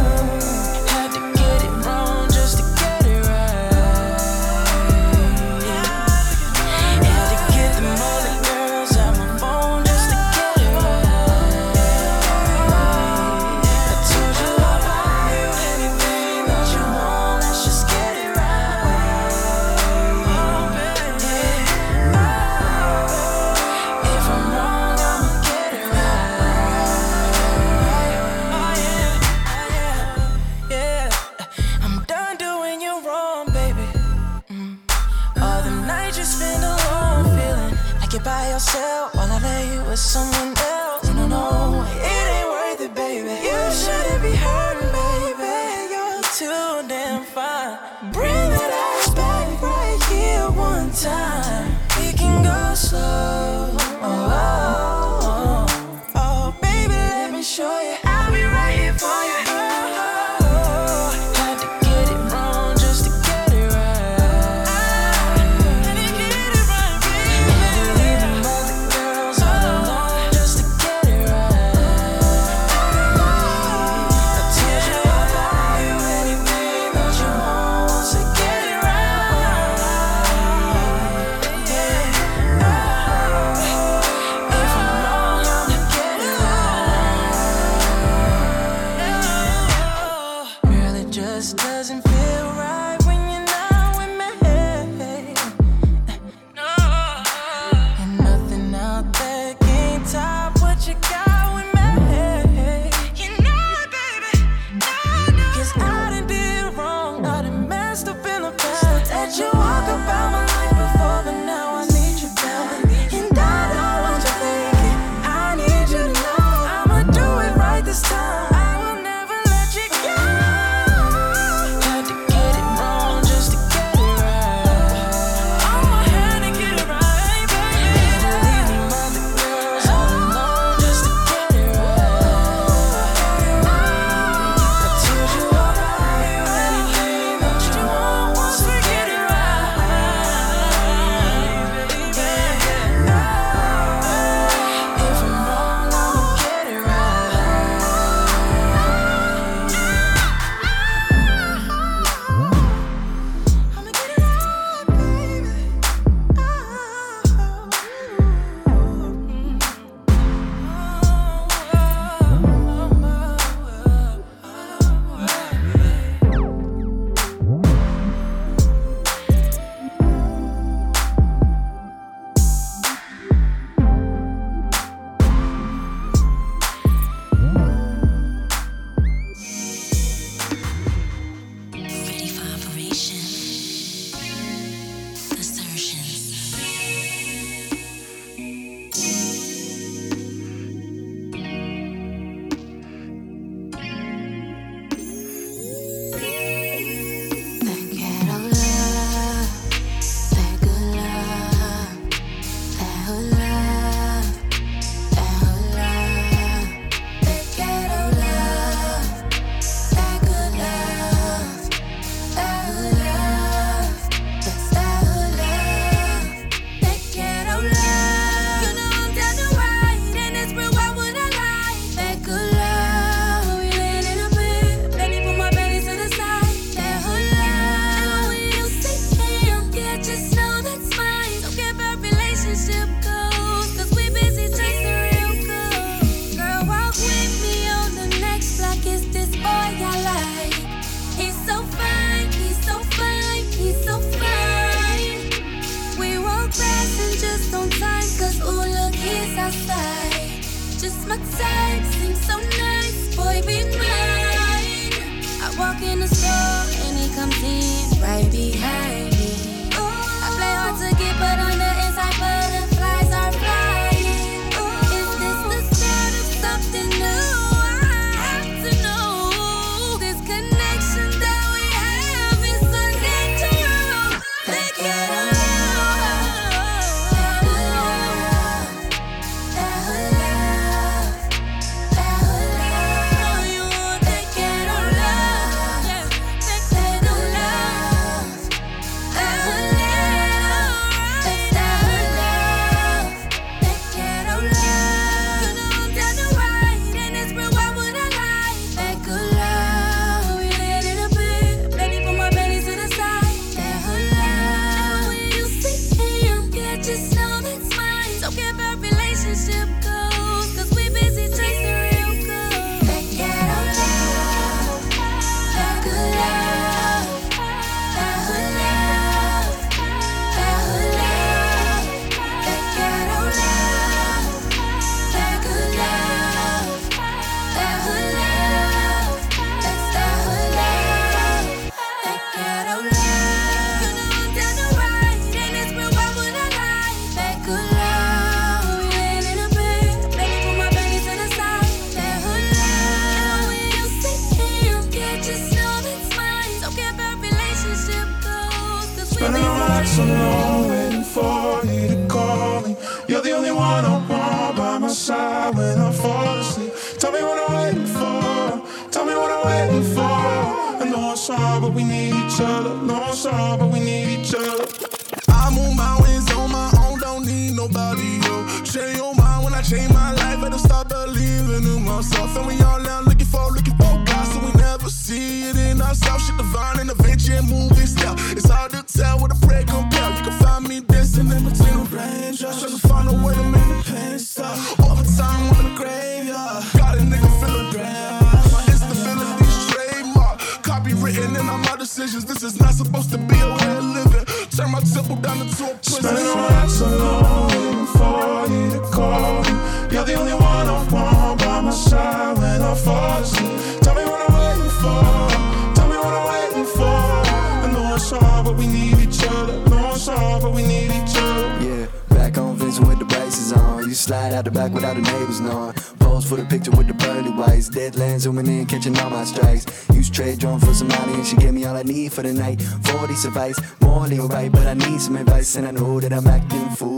Strikes. Use trade drone for some money and she gave me all I need for the night. 40 suffice, morally alright, but I need some advice and I know that I'm acting foolish.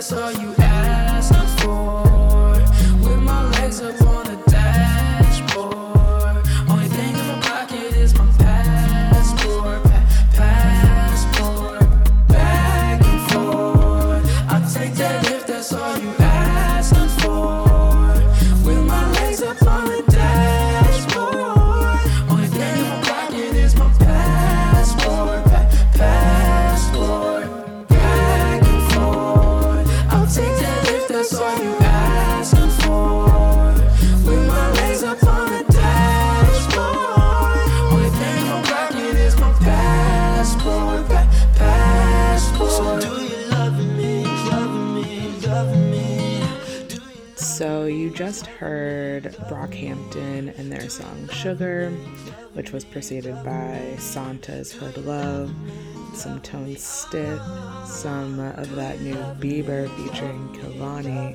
All you heard Brockhampton and their song Sugar, which was preceded by Sonta's Hood Love, some Tone Stith, some of that new Bieber featuring Kehlani.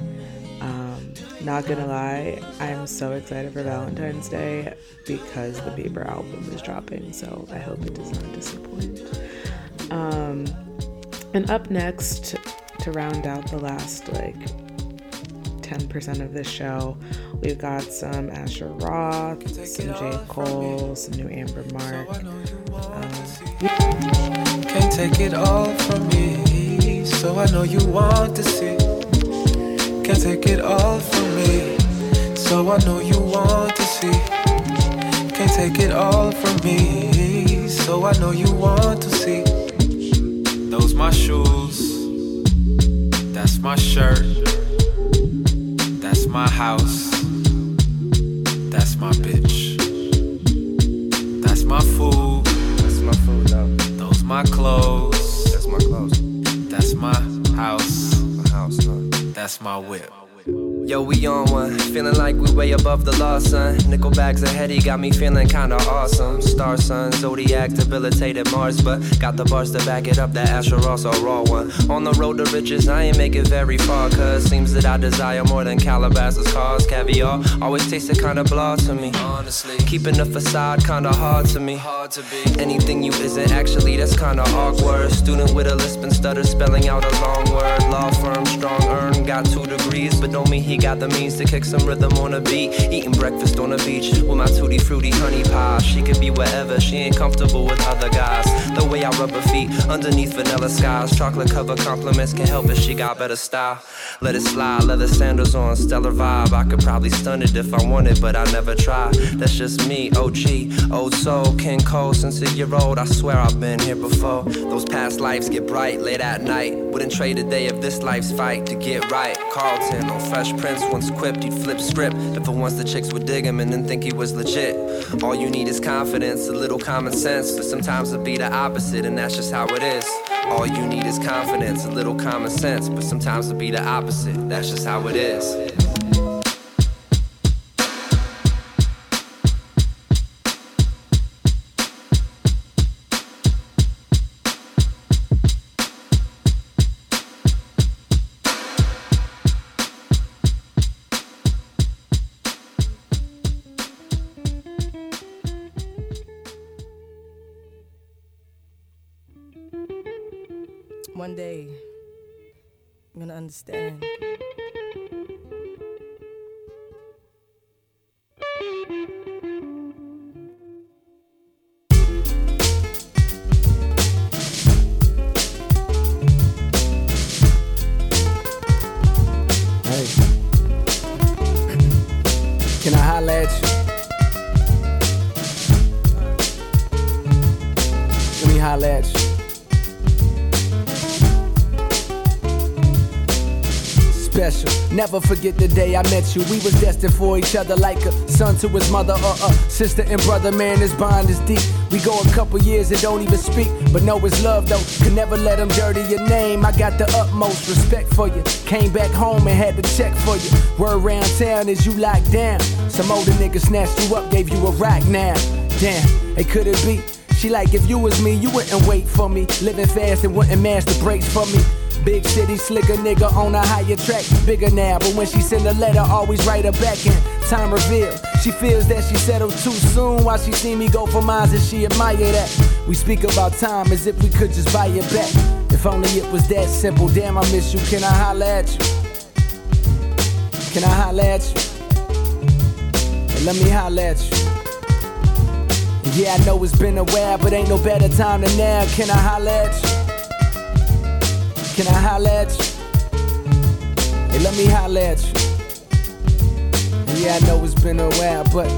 Um, not gonna lie, I'm so excited for Valentine's Day because the Bieber album is dropping, so I hope it does not disappoint. Um, and up next, to round out the last like 10% of this show. We've got some Asher Roth, some J. Cole, some new Amber Mark. Um, Can't take it all from me, so I know you want to see. Can't take it all from me, so I know you want to see. Can't take it all from me, so I know you want to see. Those my shoes, that's my shirt, my house, that's my bitch, that's my food. That's my food, though. Those my clothes. That's my clothes. That's my house. My house, huh? That's my whip. Yo, we on one. Feeling like we way above the law, son. Nickel bags ahead, he got me feeling kinda awesome. Star sun, zodiac, debilitated Mars, but got the bars to back it up. That Asher a raw one. On the road to riches, I ain't make it very far, cuz seems that I desire more than Calabasas cars. Caviar always tasted kinda blah to me. Honestly, keeping the facade kinda hard to me. Hard to be. Anything you isn't actually, that's kinda awkward. Student with a lisp and stutter, spelling out a long word. Law firm, strong earn, got two degrees, but don't mean he got the means to kick some rhythm on a beat. Eating breakfast on the beach with my tutti fruity honey pie. She could be wherever, she ain't comfortable with other guys. The way I rub her feet underneath vanilla skies. Chocolate cover compliments can help if she got better style. Let it slide, leather sandals on, stellar vibe. I could probably stun it if I wanted, but I never try. That's just me, OG, old soul, King Cole since a year old. I swear I've been here before. Those past lives get bright late at night. Wouldn't trade a day of this life's fight to get right. Carlton on Fresh Prince once quipped he'd flip script. If for once the chicks would dig him and then think he was legit. All you need is confidence, a little common sense, but sometimes it'll be the opposite, and that's just how it is. All you need is confidence, a little common sense, but sometimes it'll be the opposite, that's just how it is. Day, I'm gonna understand. Let me holla at you. Never forget the day I met you. We was destined for each other like a son to his mother or a sister and brother. Man, this bond is deep. We go a couple years and don't even speak, but know it's love though. Could never let him dirty your name. I got the utmost respect for you. Came back home and had to check for you. Word around town is you locked down. Some older nigga snatched you up, gave you a rack now. Damn, it could it be? She like if you was me, you wouldn't wait for me. Living fast and wouldn't mash the brakes for me. Big city slicker nigga on a higher track, bigger now. But when she send a letter, always write her back in. Time reveal. She feels that she settled too soon while she see me go for mines and she admire that. We speak about time as if we could just buy it back. If only it was that simple. Damn, I miss you. Can I holla at you? Can I holla at you? Let me holla at you. Yeah, I know it's been a while, but ain't no better time than now. Can I holla at you? Can I holla at you? Hey, let me holla at you. Yeah, I know it's been a while, but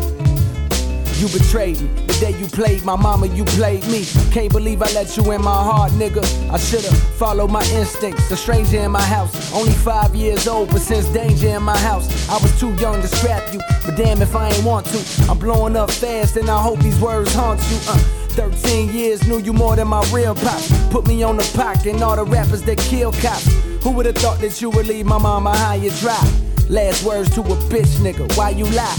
you betrayed me. The day you played my mama, you played me. Can't believe I let you in my heart, nigga. I should've followed my instincts. A stranger in my house, only five years old, but since danger in my house, I was too young to scrap you. But damn if I ain't want to. I'm blowing up fast, and I hope these words haunt you. Uh, 13 years, knew you more than my real pop. Put me on the pocket and all the rappers that kill cops. Who would've thought that you would leave my mama high and dry? Last words to a bitch nigga, why you lie?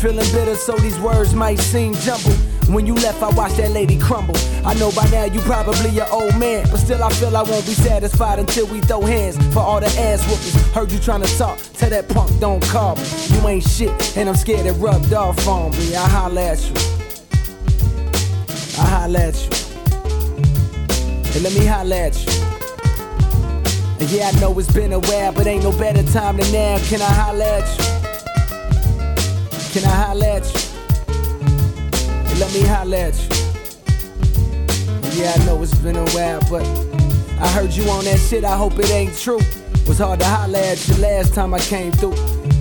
Feeling bitter, so these words might seem jumbled. When you left, I watched that lady crumble. I know by now you probably your old man, but still I feel I won't be satisfied until we throw hands for all the ass whoopers. Heard you trying to talk, tell that punk don't call me. You ain't shit, and I'm scared it rubbed off on me. I holla at you. I holla at you. Hey, let me holla at you. And yeah, I know it's been a while, but ain't no better time than now. Can I holla at you? Can I holla at you? Hey, let me holla at you. And yeah, I know it's been a while, but I heard you on that shit. I hope it ain't true. Was hard to holla at you last time I came through.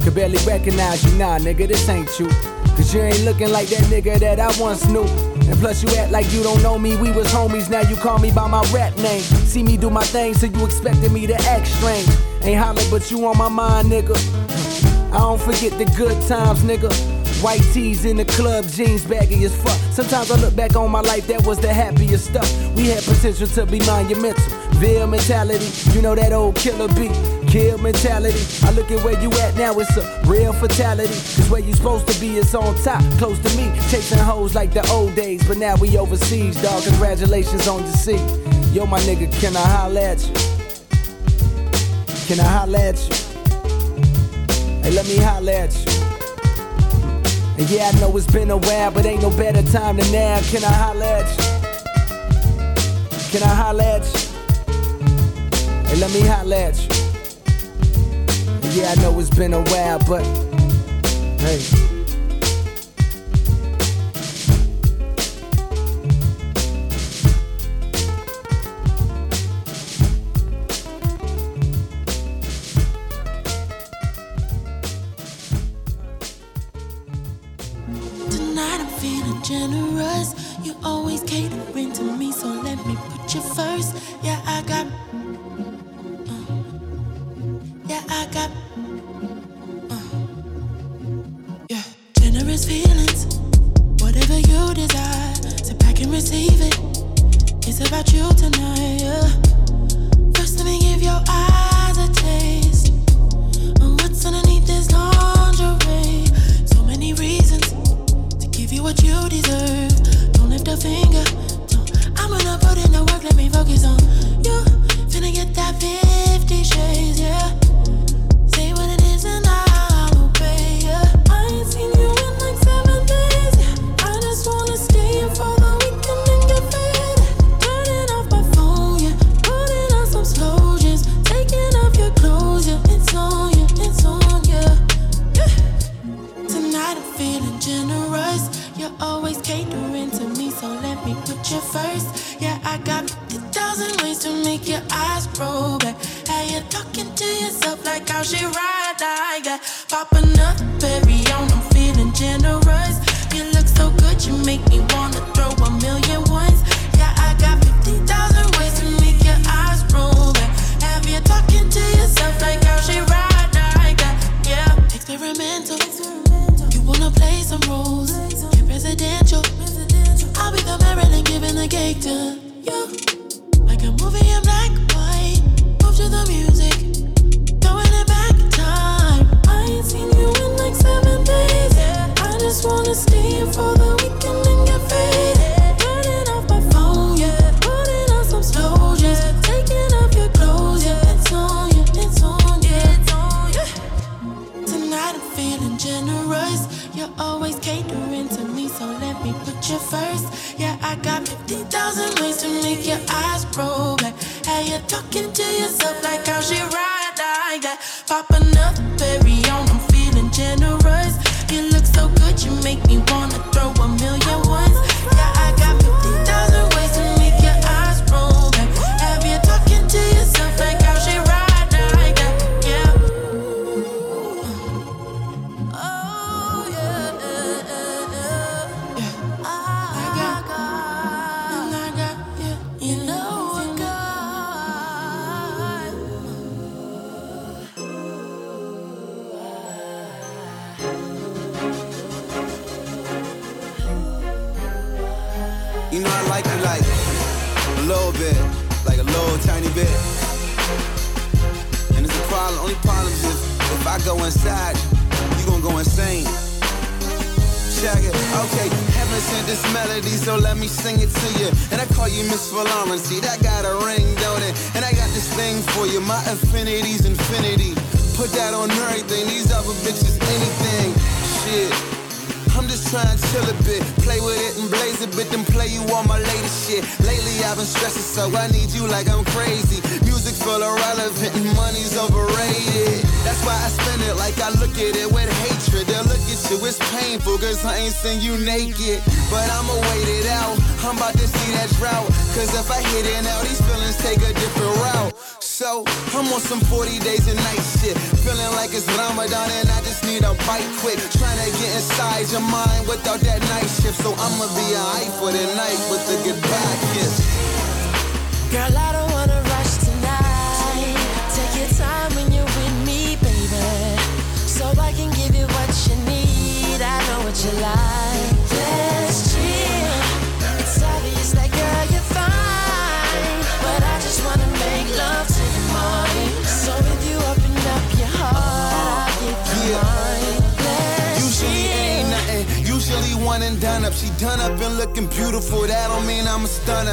Could barely recognize you, nah, nigga, this ain't you. Cause you ain't looking like that nigga that I once knew. And plus you act like you don't know me, we was homies, now you call me by my rap name. See me do my thing, so you expected me to act strange. Ain't holler, but you on my mind, nigga. I don't forget the good times, nigga. White tees in the club, jeans baggy as fuck. Sometimes I look back on my life, that was the happiest stuff. We had potential to be monumental. Veil mentality, you know that old killer beat. Kill mentality. I look at where you at now, it's a real fatality. Cause where you supposed to be is on top, close to me. Chasing hoes like the old days, but now we overseas, dog. Congratulations on your seat. Yo, my nigga, can I holla at you? Can I holla at you? Hey, let me holla at you. And yeah, I know it's been a while, but ain't no better time than now. Can I holla at you? Can I holla at you? Hey, let me holla at you. Yeah, I know it's been a while, but hey. feelings. Whatever you desire, sit back and receive it. It's about you tonight. Yeah. First, let me give your eyes a taste of what's underneath this lingerie. So many reasons to give you what you deserve. Don't lift a finger. Don't. I'm gonna put in the work. Let me focus on you. Finna get that 50 shades. Yeah. throwback. How you talking to yourself like how she ride like that? popping up every.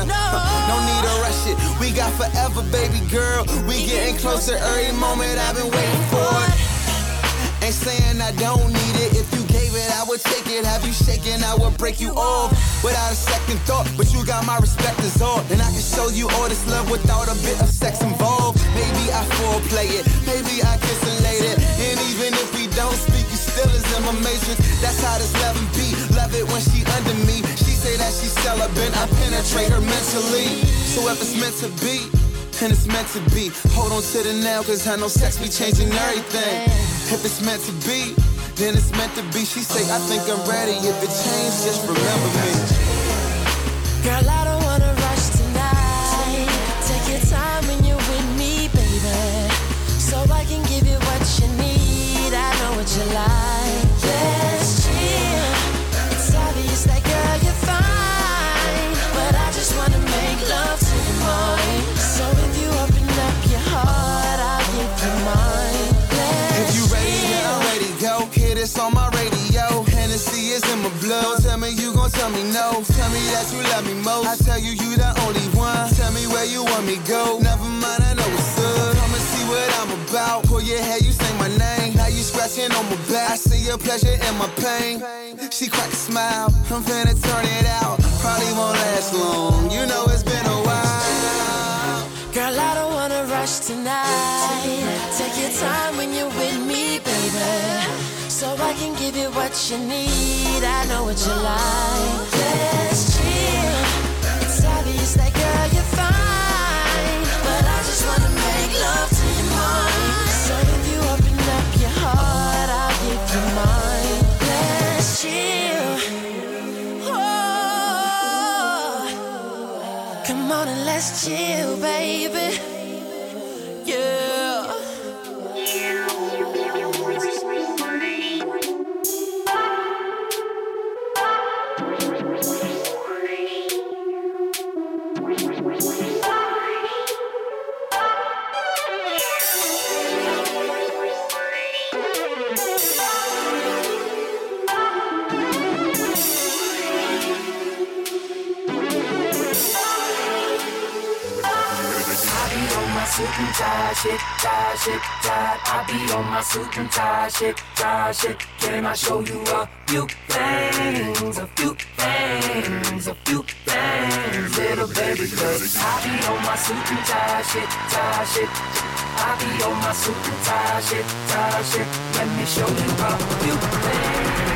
No, no need to rush it. We got forever, baby girl. We getting closer every moment. I've been waiting for. Ain't saying I don't need it. If you gave it, I would take it. Have you shaken? I would break you off without a second thought. But you got my respect is all, and I can show you all this love without a bit of sex involved. Maybe I foreplay it. Maybe I kiss and lay it. And even if we don't speak, in my matrix. That's how this loving be. Love it when she under me. She say that she's celibate. I penetrate her mentally. So if it's meant to be, and it's meant to be. Hold on to the now, cause I know sex be changing everything. If it's meant to be, then it's meant to be. She say, I think I'm ready. If it changed, just remember me. Girl, I don't wanna rush tonight. Take your time when you're with me, baby. So I can give you what you need. I you. Let's chill. It's obvious that girl you're fine, but I just wanna make love to you more. So if you open up your heart, I'll give you mine. If you ready, then ready. Go, hear this on my radio. Hennessy is in my blood. Don't tell me you gon' tell me no. Tell me that you love me most. I tell you you the only one. Tell me where you want me go. Never mind, I know what's up. Pull your hair, you say my name. Now you scratching on my back. I see your pleasure my pain. She a smile. I'm finna turn it out. Probably won't last long. You know it's been a while. Girl, I don't wanna rush tonight. Take your time when you're with me, baby. So I can give you what you need. I know what you like. Let's chill. Oh. Come on and let's chill, baby. Yeah. Tie shit, tie shit, tie. I be on my suit and tie shit, tie shit. Can I show you a few things, a few things, a few things, little baby? Cause I be on my suit and tie shit, tie shit. I be on my suit and tie shit, tie shit. Let me show you a few things.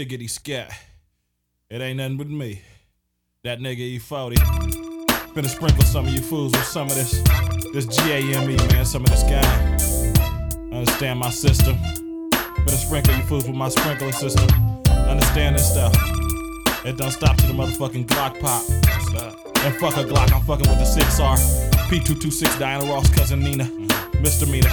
Skiggity scat. It ain't nothing but me. That nigga E40. Finna sprinkle some of you fools with some of this. This GAME, man. Some of this guy. Understand my system. Finna sprinkle you fools with my sprinkler system. Understand this stuff. It don't stop to the motherfucking Glock pop. And fuck a Glock, I'm fucking with the 6R. P226 Diana Ross, cousin Nina. Misdemeanor.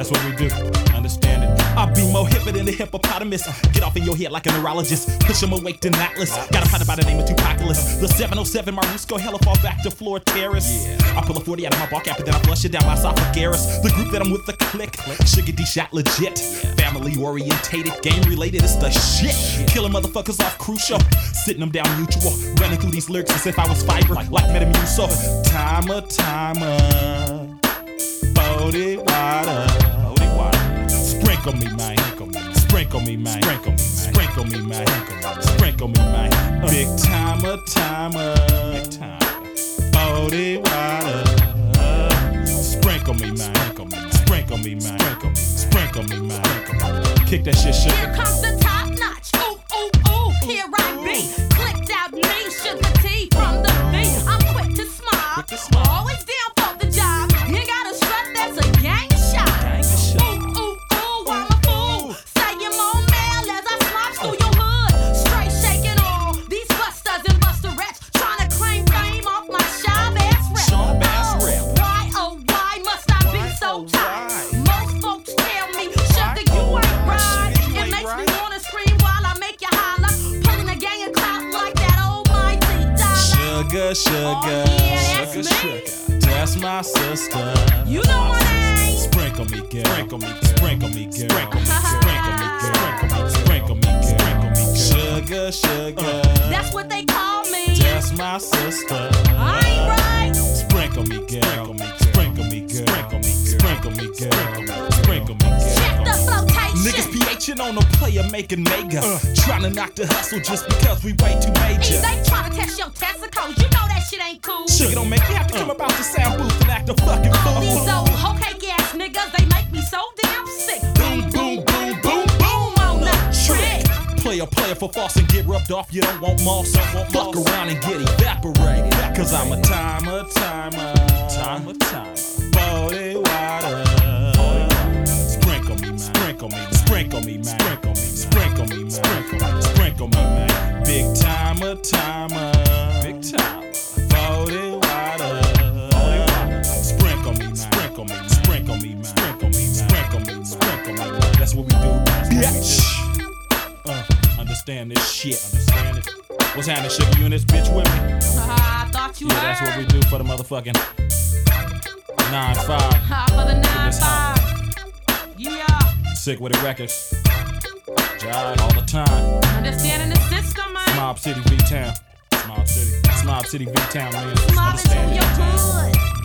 That's what we do. Understand it. I be more hipper than the hippopotamus. Get off in your head like a neurologist. Push him awake to Atlas. Got a partner by the name of Tupacalis. The 707 Marusco hella fall back to floor terrace. Yeah. I pull a 40 out of my bar cap and then I flush it down my esophagus. The group that I'm with, the click. Sugar D shot legit. Family orientated, game related, it's the shit. Killing motherfuckers off crucial. Sitting them down mutual. Running through these lyrics as if I was fiber. Like, like Metamucil. Timer, timer. 40 water. Sprinkle me, man. Sprinkle me, man. Sprinkle me, sprinkle me, man. Sprinkle me, man. Big timer, timer. Big timer. 40 water. Sprinkle me, man. Sprinkle me, man. Sprinkle me, man. Kick that shit, Here comes the top notch. Ooh, ooh, ooh. Here I be. Clicked out me, sugar tea from the beat. I'm quick to smile. Always down dollar. Sugar, oh, sugar. yeah, sugar, that's me. sugar. That's my sister. You know my name. Sprinkle me, girl. Sprinkle me, sprinkle me, girl. Sprinkle me, sprinkle me, girl. Sprinkle me, sprinkle me, girl. Sugar, sugar. Uh. That's what they call me. That's my sister. I ain't right. Sprinkle me, girl. Sprinkle me, girl. Sprinkle me, girl. sprinkle me, girl. Sprinkle me, Check the flotation. Niggas PHing on a player making mega. Uh, Trying to knock the hustle just because we way too major. Is they trying to test your testicles? You know that shit ain't cool. Sugar don't make me have to come about the sound booth and act a fucking All these fool. old hoe cake ass niggas, they make me so damn a player for false and get rubbed off. You don't want moss. Fuck around and get evaporated. Cause I'm a timer, timer. Timer, timer. 40 water. Sprinkle me, man. Sprinkle me, man. Sprinkle me, man. Sprinkle me, sprinkle me. Sprinkle me, sprinkle me, man. Big timer, timer. Big timer. 40 water. Sprinkle me. Sprinkle me. Sprinkle me, man. Sprinkle me. Sprinkle me. Sprinkle me. That's what we do. Bitch. Uh, understand this shit. Understand it. What's happening, sugar? You and this bitch with me? I thought you Yeah, heard. that's what we do for the motherfucking 9 5. Ha, for the nine five. Yeah. Sick with it records. Jive all the time. Understanding the system, man. Mob City V Town. Mob City. Mob City V Town, man. Mob is your that.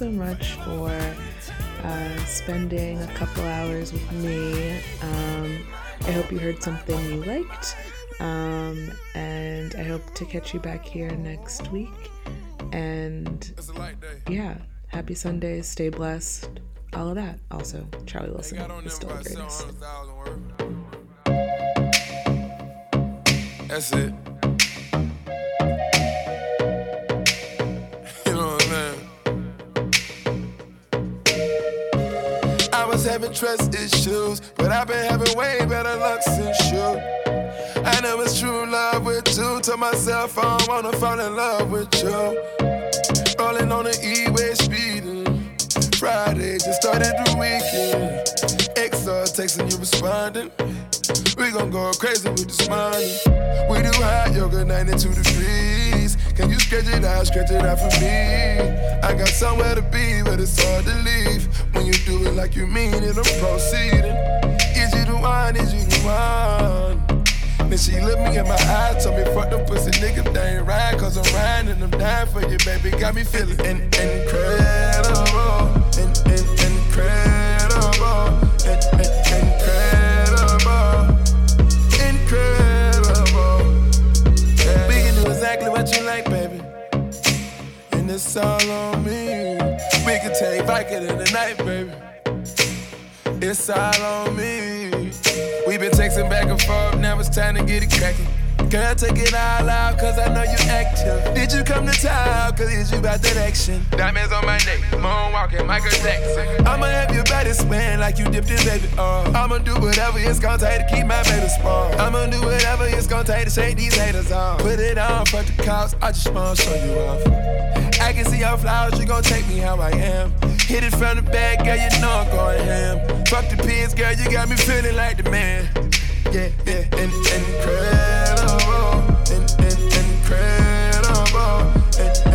so much for uh, spending a couple hours with me. Um, I hope you heard something you liked, um, and I hope to catch you back here next week. And yeah, happy Sundays, stay blessed, all of that. Also, Charlie Wilson is still the greatest. That's it. trust issues, but I've been having way better luck since you. I know it's true love with you. Told myself I don't wanna fall in love with you. Rolling on the E-way speeding. Friday just started the weekend. XR texting you responding. We gon' go crazy with this money. We do hot yoga 92 degrees. Can you stretch it out, stretch it out for me? I got somewhere to be, but it's hard to leave you do it like you mean it, I'm proceeding. Is you the one? Is you the one? Then she looked me in my eyes, told me, fuck them pussy niggas, they ain't ride, cause I'm riding and I'm dying for you, baby. Got me feeling in- incredible, in- in- incredible, in- in- incredible, incredible. Yeah. We can do exactly what you like, baby. And it's all on me can take it in the night, baby. It's all on me. we been texting back and forth, now it's time to get it cracking. Girl, take it all out, cause I know you active. Did you come to town? Cause is you about that action? Diamonds on my neck, moonwalking, Michael Jackson. I'ma have your body swaying like you dipped in baby oil. I'ma do whatever it's gonna take to keep my baby spoiled. I'ma do whatever it's gonna take to shake these haters off. Put it on, fuck the cops, I just wanna show you off. I can see your flowers, you gon' take me how I am. Hit it from the back, girl, you know I'm going ham. Fuck the pigs, girl, you got me feeling like the man. Yeah, yeah, in, incredible, in, in, incredible, in,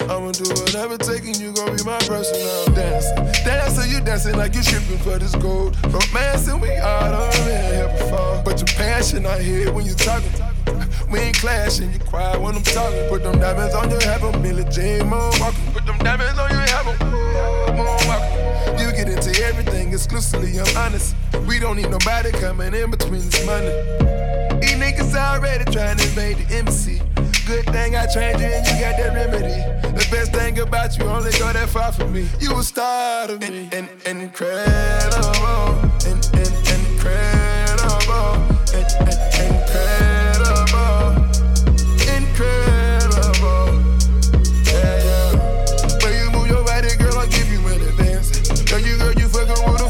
I'ma do whatever and you gon' be my personal dancer. Dancer, you dancing like you tripping for this gold. Romancing, we all done been here before. But your passion I hear when you talking. We ain't clashing, you quiet when I'm talking. Put them diamonds on your have 'em, Billy J. Moonwalking. Put them diamonds on your moonwalking. You get into everything exclusively, I'm honest. We don't need nobody coming in between this money. These niggas already trying to invade the embassy. Good thing I trained you and you got that remedy. Best thing about you only go that far for me. You a star to me. In, in, incredible. In, in, incredible. In, in, incredible. Incredible. Yeah, yeah. When you move your body, girl, I'll give you an advance. Girl, you girl, you fucking with a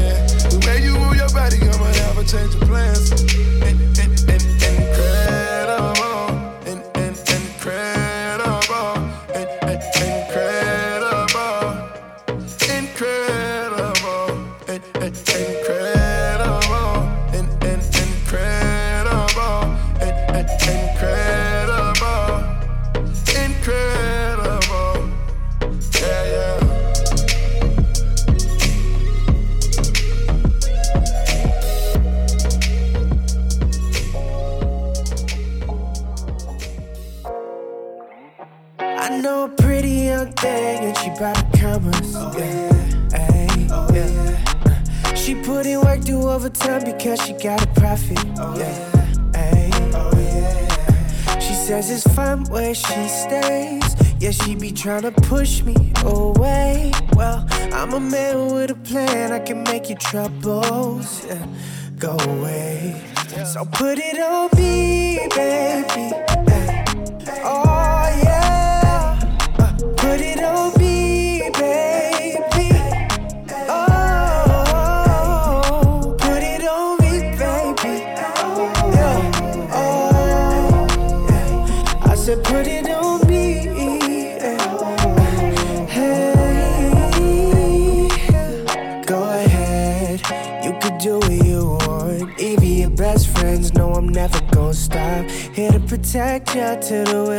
man. The way you move your body, I'ma a change she to push me away. Well, I'm a man with a plan. I can make your troubles yeah, go away. So put it on you till the